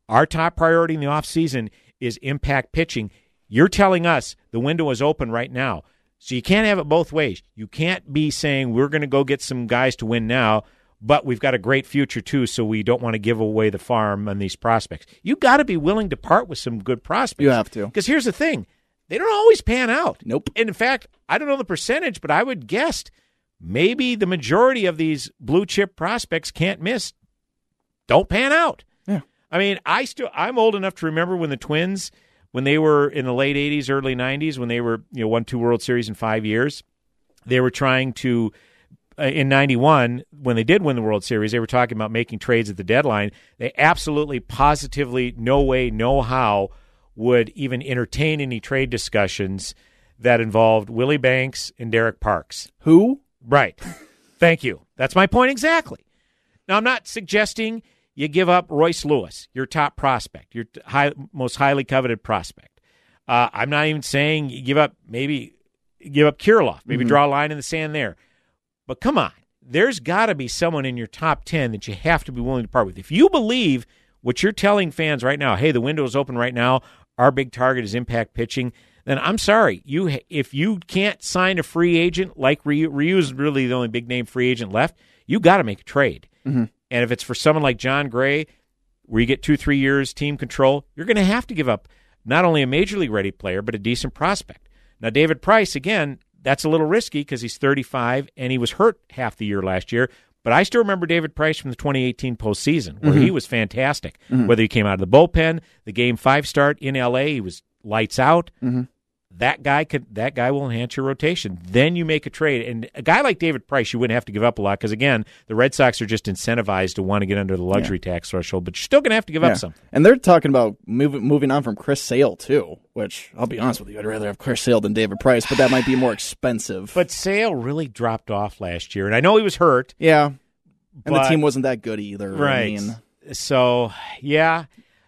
our top priority in the offseason is impact pitching. You're telling us the window is open right now. So you can't have it both ways. You can't be saying we're going to go get some guys to win now, but we've got a great future too, so we don't want to give away the farm on these prospects. You got to be willing to part with some good prospects. You have to. Because here's the thing they don't always pan out. Nope. And in fact, I don't know the percentage, but I would guess maybe the majority of these blue chip prospects can't miss, don't pan out. Yeah. I mean, I still I'm old enough to remember when the Twins, when they were in the late '80s, early '90s, when they were you know won two World Series in five years, they were trying to. Uh, in 91 when they did win the world series they were talking about making trades at the deadline they absolutely positively no way no how would even entertain any trade discussions that involved willie banks and derek parks Who? Right. Thank you. That's my point exactly. Now, I'm not suggesting you give up Royce Lewis, your top prospect, your high, most highly coveted prospect. Uh, I'm not even saying you give up maybe give up Kirilloff, maybe Mhm. draw a line in the sand there. But come on, there's got to be someone in your top 10 that you have to be willing to part with. If you believe what you're telling fans right now, hey, the window is open right now, our big target is impact pitching, then I'm sorry. You if you can't sign a free agent like Ryu, Ryu's really the only big name free agent left, you got to make a trade. Mhm. And if it's for someone like Jon Gray, where you get two, three years team control, you're going to have to give up not only a major league ready player, but a decent prospect. Now, David Price, again, that's a little risky because he's 35 and he was hurt half the year last year. But I still remember David Price from the 2018 postseason, where Mhm. he was fantastic. Mhm. Whether he came out of the bullpen, the game five start in LA, he was lights out Mhm. That guy could that guy will enhance your rotation. Then you make a trade, and a guy like David Price, you wouldn't have to give up a lot because again, the Red Sox are just incentivized to want to get under the luxury tax threshold, but you're still going to have to give Yeah. up something. And they're talking about moving moving on from Chris Sale too, which I'll be honest with you, I'd rather have Chris Sale than David Price, but that might be more expensive. But Sale really dropped off last year, and I know he was hurt. yeah, and the team wasn't that good either. I right? mean, So yeah,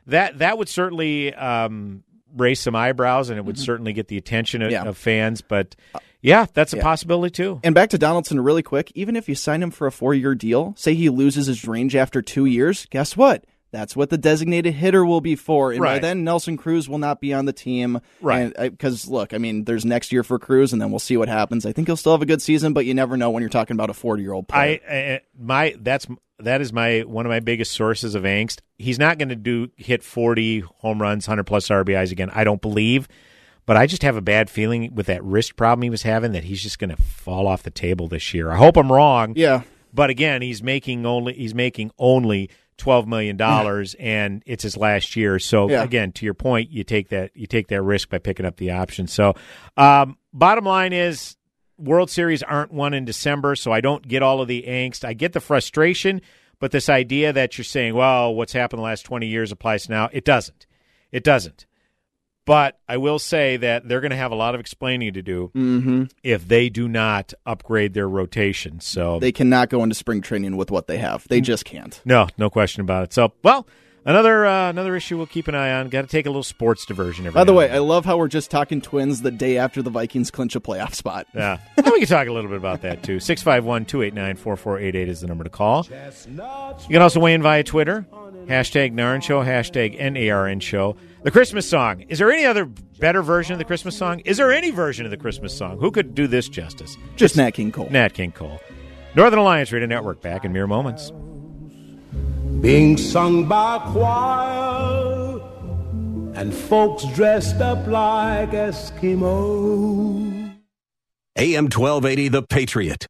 that that would certainly um, raise some eyebrows, and it would certainly get the attention of, Mm-hmm. Yeah. of fans. But yeah, that's a Yeah. possibility too. And back to Donaldson really quick. Even if you sign him for a four year deal, say he loses his range after two years, guess what? That's what the designated hitter will be for. And by then, Nelson Cruz will not be on the team. Right. Because, uh, look, I mean, there's next year for Cruz, and then we'll see what happens. I think he'll still have a good season, but you never know when you're talking about a 40 year old player. I, I my that's that is my one of my biggest sources of angst. He's not going to do hit 40 home runs, 100 plus RBIs again. I don't believe, but I just have a bad feeling with that wrist problem he was having that he's just going to fall off the table this year. I hope I'm wrong. Yeah. But again, he's making only he's making only 12 million dollars and it's his last year. So Yeah. again, to your point, you take that you take that risk by picking up the option. So, um, bottom line is World Series aren't won in December, so I don't get all of the angst. I get the frustration, but this idea that you're saying, well, what's happened the last 20 years applies now, it doesn't. It doesn't. But I will say that they're going to have a lot of explaining to do hmm if they do not upgrade their rotation. So They cannot go into spring training with what they have. They just can't. no, no question about it. So, well, another uh, another issue we'll keep an eye on. Got to take a little sports diversion every By the way, I love how we're just talking twins the day after the Vikings clinch a playoff spot. yeah. We can talk a little bit about that too. 651 289 4488 is the number to call. You can also weigh in via Twitter. Hashtag Narn Show, hashtag NARN Show. The Christmas song. Is there any other better version of the Christmas song? Is there any version of the Christmas song? Who could do this justice? Just Nat King Cole. Nat King Cole. Northern Alliance Radio Network back in mere moments. Being sung by a choir and folks dressed up like Eskimos. AM 1280, The Patriot.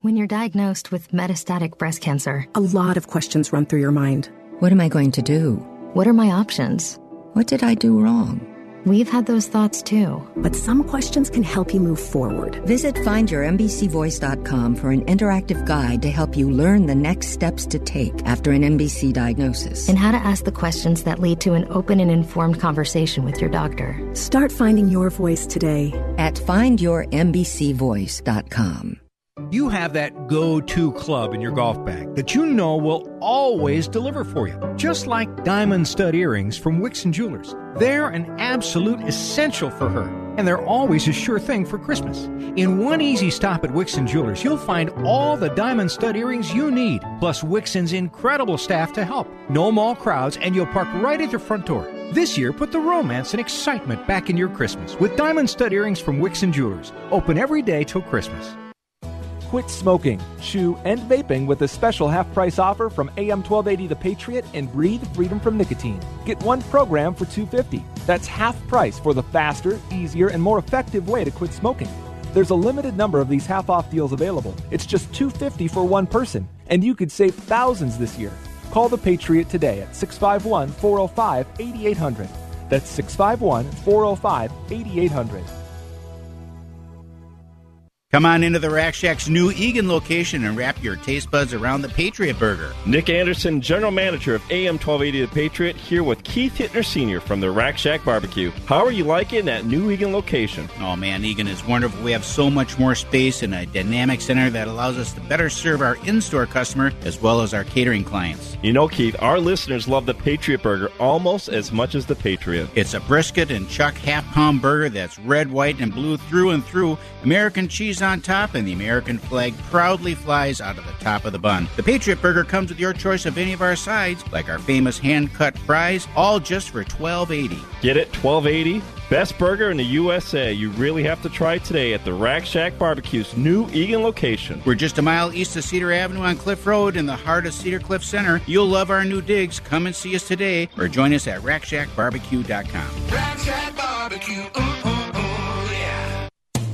When you're diagnosed with metastatic breast cancer, A lot of questions run through your mind. what am I going to do? What are my options? What did I do wrong? We've had those thoughts too. But some questions can help you move forward. Visit findyourmbcvoice.com for an interactive guide to help you learn the next steps to take after an MBC diagnosis. And how to ask the questions that lead to an open and informed conversation with your doctor. Start finding your voice today. At findyourmbcvoice.com. You have that go to club in your golf bag that you know will always deliver for you, just like diamond stud earrings from Wixon Jewelers. They're an absolute essential for her, and they're always a sure thing for Christmas. In one easy stop at Wixon Jewelers, you'll find all the diamond stud earrings you need, plus Wixon's incredible staff to help. No mall crowds, and you'll park right at your front door. This year, put the romance and excitement back in your Christmas with diamond stud earrings from Wixon Jewelers. Open every day till Christmas. Quit smoking, chew, and vaping with a special half price offer from AM 1280 The Patriot and breathe freedom from nicotine. Get one program for 250. That's half price for the faster, easier, and more effective way to quit smoking. There's a limited number of these half off deals available. It's just 250 for one person, and you could save thousands this year. Call The Patriot today at 651 405 8800. That's 651 405 8800. Come on into the Rack Shack's new Eagan location and wrap your taste buds around the Patriot Burger. Nick Anderson, General Manager of AM 1280 The Patriot, here with Keith Hittner Sr. from the Rack Shack Barbecue. How are you liking that new Eagan location? Oh man, Eagan is wonderful. We have so much more space and a dynamic center that allows us to better serve our in store customer as well as our catering clients. You know, Keith, our listeners love the Patriot Burger almost as much as the Patriot. It's a brisket and chuck half pound burger that's red, white, and blue through and through, American cheese on top, and the American flag proudly flies out of the top of the bun. The Patriot Burger comes with your choice of any of our sides, like our famous hand cut fries, all just for twelve eighty. Get it? 1280? Best burger in the USA. You really have to try today at the Rack Shack Barbecue's new Eagan location. We're just a mile east of Cedar Avenue on Cliff Road in the heart of Cedar Cliff Center. You'll love our new digs. Come and see us today or join us at RackShackBarbecue.com. Rack Shack Barbecue. Ooh, ooh, ooh, yeah.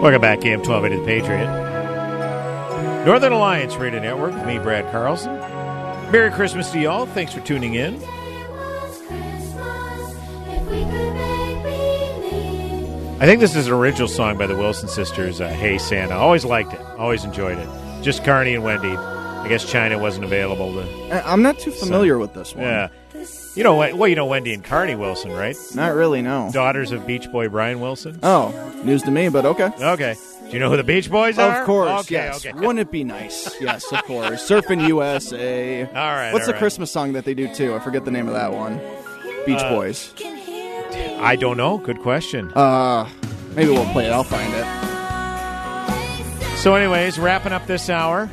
Welcome back, AM 1280 The Patriot. Northern Alliance Radio Network, with me, Brad Carlson. Merry Christmas to y'all. Thanks for tuning in. I think this is an original song by the Wilson sisters, uh, Hey Santa. Always liked it. Always enjoyed it. Just Carnie and Wendy. I guess Chynna wasn't available to. I'm not too familiar with this one. Yeah. You know, well, you know Wendy and Carnie Wilson, right? Not really, no. Daughters of Beach Boy Brian Wilson. Oh, news to me, but okay. Okay. Do you know who the Beach Boys are? Of course, Okay, yes. okay. Wouldn't it be nice? Yes, of course. Surfing USA. All right. What's all the right. Christmas song that they do too? I forget the name of that one. Beach Uh, Boys. I don't know. Good question. Uh, maybe we'll play it. I'll find it. So, anyways, wrapping up this hour,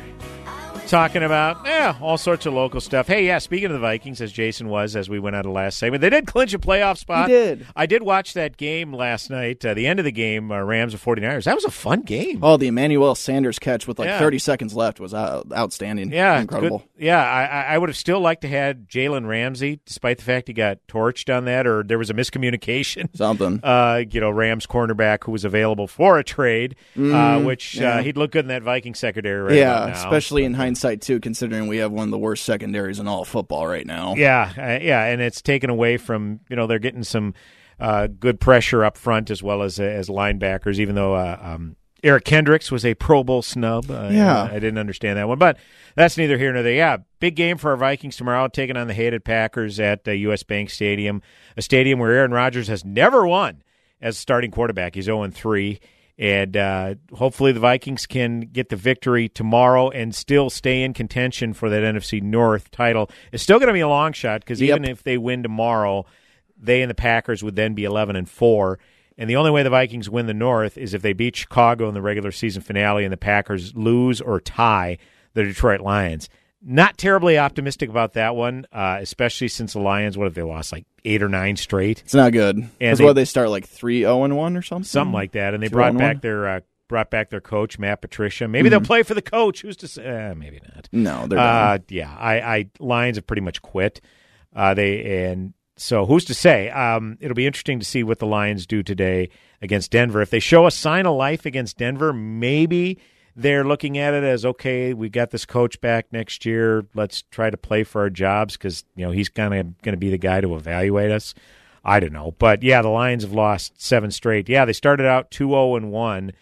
talking about yeah, all sorts of local stuff. Hey, yeah, speaking of the Vikings, as Jason was as we went out of last segment, they did clinch a playoff spot. He did. I did watch that game last night. Uh, the end of the game, uh, Rams of 49ers. That was a fun game. Oh, the Emmanuel Sanders catch with like Yeah. 30 seconds left was out, outstanding. Yeah, incredible. good- Yeah, I, I- I would have still liked to had Jalen Ramsey, despite the fact he got torched on that, or there was a miscommunication. Something. Uh, you know, Rams cornerback who was available for a trade, uh, Mm, which yeah. uh, he'd look good in that Viking secondary right yeah, especially in hindsight too, considering we have one of the worst secondaries in all football right now. Yeah, uh, yeah, and it's taken away from you know they're getting some uh, good pressure up front as well as as linebackers. Even though uh, um, Eric Kendricks was a Pro Bowl snub, uh, Yeah. I didn't understand that one, but that's neither here nor there. Yeah, big game for our Vikings tomorrow, taking on the hated Packers at uh, U.S. Bank Stadium, a stadium where Aaron Rodgers has never won as starting quarterback. He's zero three. And uh, hopefully the Vikings can get the victory tomorrow and still stay in contention for that NFC North title. It's still going to be a long shot because Yep. even if they win tomorrow, they and the Packers would then be eleven and four. And the only way the Vikings win the North is if they beat Chicago in the regular season finale and the Packers lose or tie the Detroit Lions. Not terribly optimistic about that one, uh, especially since the Lions, what have they lost? Like eight or nine straight? It's not good. And Because they- what they start like three zero and one or something, something like that. And they brought back one? their uh, brought back their coach Matt Patricia. Maybe they'll Mhm. play for the coach. Who's to say? Uh, maybe not. No, they're uh, yeah. I, I Lions have pretty much quit. Uh, they and so who's to say? Um, it'll be interesting to see what the Lions do today against Denver. If they show a sign of life against Denver, maybe they're looking at it as okay. We got this coach back next year. Let's try to play for our jobs because you know he's kind of going to be the guy to evaluate us. I don't know, but yeah, the Lions have lost seven straight. Yeah, they started out two zero and one,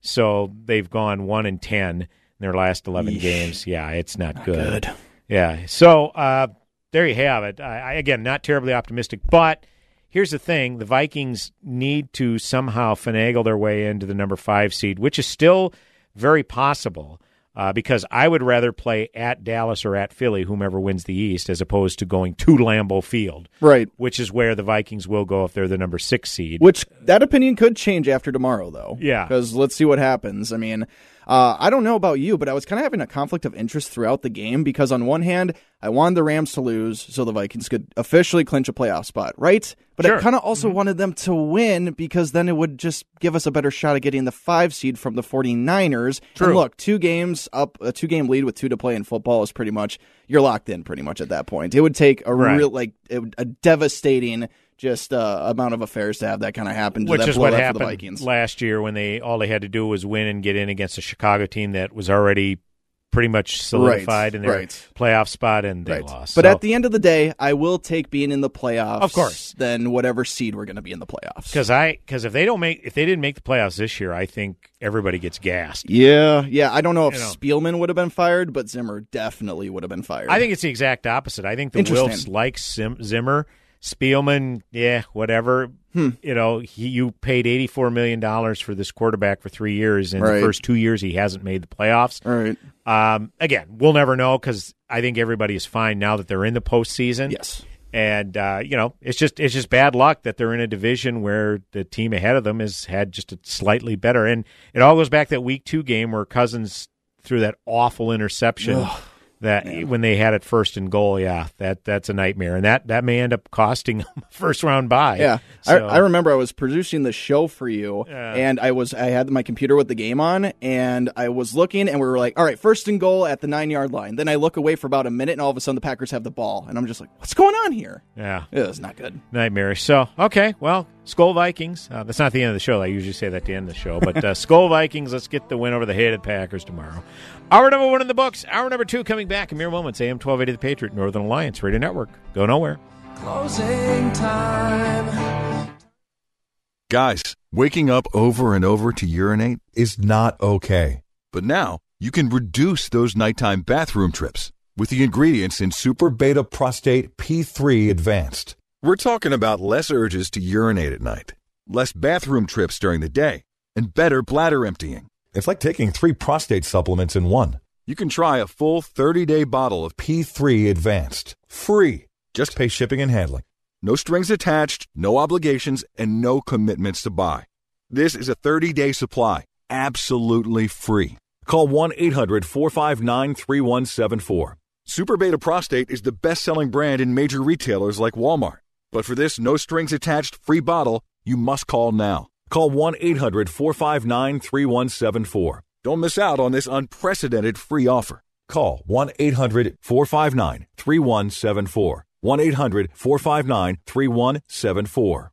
so they've gone one and ten in their last eleven Yeesh. games. Yeah, it's not, good. good. Yeah, so uh, there you have it. I, I, again, not terribly optimistic, but here's the thing: the Vikings need to somehow finagle their way into the number five seed, which is still very possible. Uh, because I would rather play at Dallas or at Philly, whomever wins the East, as opposed to going to Lambeau Field, Right. Which is where the Vikings will go if they're the number six seed. Which that opinion could change after tomorrow, though. Yeah. Because let's see what happens. I mean, uh, I don't know about you, but I was kind of having a conflict of interest throughout the game because on one hand, I wanted the Rams to lose so the Vikings could officially clinch a playoff spot, right? But Sure. I kind of also wanted them to win because then it would just give us a better shot at getting the five seed from the 49ers. True. And look, two games up, a two game lead with two to play in football is pretty much, you're locked in pretty much at that point. It would take a Right. real, like, it, would- a devastating just uh, amount of affairs to have that kind of happen. to which that is what happened the Vikings. last year when they all they had to do was win and get in against a Chicago team that was already pretty much solidified in their right. playoff spot, and they lost. But So- at the end of the day, I will take being in the playoffs, Of course. than whatever seed we're going to be in the playoffs. because I because if they don't make if they didn't make the playoffs this year, I think everybody gets gassed. Yeah, yeah. I don't know if You know. Spielman would have been fired, but Zimmer definitely would have been fired. I think it's the exact opposite. I think the. Wilfs like Sim- Zimmer, Spielman, yeah, whatever. Hmm. You know, he, you paid eighty four million dollars for this quarterback for three years, and Right. the first two years he hasn't made the playoffs. Right. Um, again, we'll never know because I think everybody is fine now that they're in the postseason. Yes. And uh, you know, it's just it's just bad luck that they're in a division where the team ahead of them has had just a slightly better. And it all goes back to that week two game where Cousins threw that awful interception That when they had it first and goal. Yeah, that that's a nightmare, and that that may end up costing them first round bye. Yeah, So- I, I remember I was producing the show for you, Yeah. and I was I had my computer with the game on, and I was looking, and we were like, all right, first and goal at the nine yard line. Then I look away for about a minute, and all of a sudden the Packers have the ball, and I'm just like, what's going on here? Yeah. It was not good. Nightmarish. So, okay, well, Skull Vikings. Uh, that's not the end of the show. I usually say that at the end of the show. But uh, Skull Vikings, let's get the win over the hated Packers tomorrow. Hour number one in the books. Hour number two coming back in mere moments. AM 1280 The Patriot, Northern Alliance Radio Network. Go nowhere. Closing time. Guys, waking up over and over to urinate is not okay. But now you can reduce those nighttime bathroom trips with the ingredients in Super Beta Prostate P3 Advanced. We're talking about less urges to urinate at night, less bathroom trips during the day, and better bladder emptying. It's like taking three prostate supplements in one. You can try a full 30 day bottle of P3 Advanced free. Just pay shipping and handling. No strings attached, no obligations, and no commitments to buy. This is a 30 day supply, absolutely free. Call 1 800 459 3174. Super Beta Prostate is the best selling brand in major retailers like Walmart. But for this no strings attached free bottle, you must call now. Call 1 800 459 3174. Don't miss out on this unprecedented free offer. Call 1 800 459 3174. 1 800 459 3174.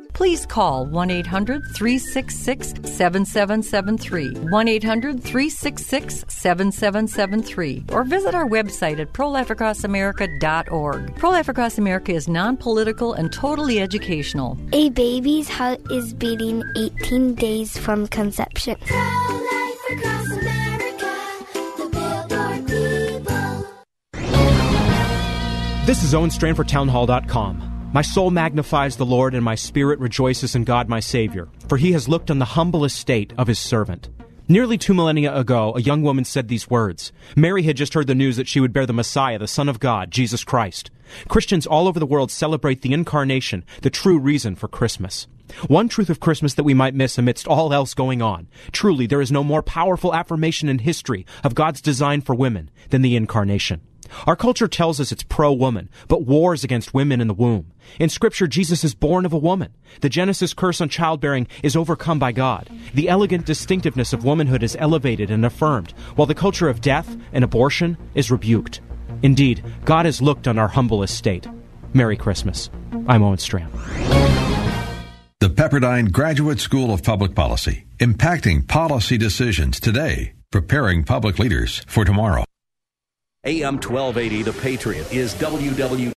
please call 1 800 366 7773. 1 800 366 7773. Or visit our website at prolifeacrossamerica.org. Pro Life Across America is non political and totally educational. A baby's heart is beating 18 days from conception. This is Owen Strachan for Townhall.com. My soul magnifies the Lord, and my spirit rejoices in God my Savior, for he has looked on the humble estate of his servant. Nearly two millennia ago, a young woman said these words. Mary had just heard the news that she would bear the Messiah, the Son of God, Jesus Christ. Christians all over the world celebrate the incarnation, the true reason for Christmas. One truth of Christmas that we might miss amidst all else going on. Truly, there is no more powerful affirmation in history of God's design for women than the incarnation. Our culture tells us it's pro woman, but wars against women in the womb. In Scripture, Jesus is born of a woman. The Genesis curse on childbearing is overcome by God. The elegant distinctiveness of womanhood is elevated and affirmed, while the culture of death and abortion is rebuked. Indeed, God has looked on our humble estate. Merry Christmas. I'm Owen Strachan. The Pepperdine Graduate School of Public Policy, impacting policy decisions today, preparing public leaders for tomorrow. AM 1280, The Patriot, is WW.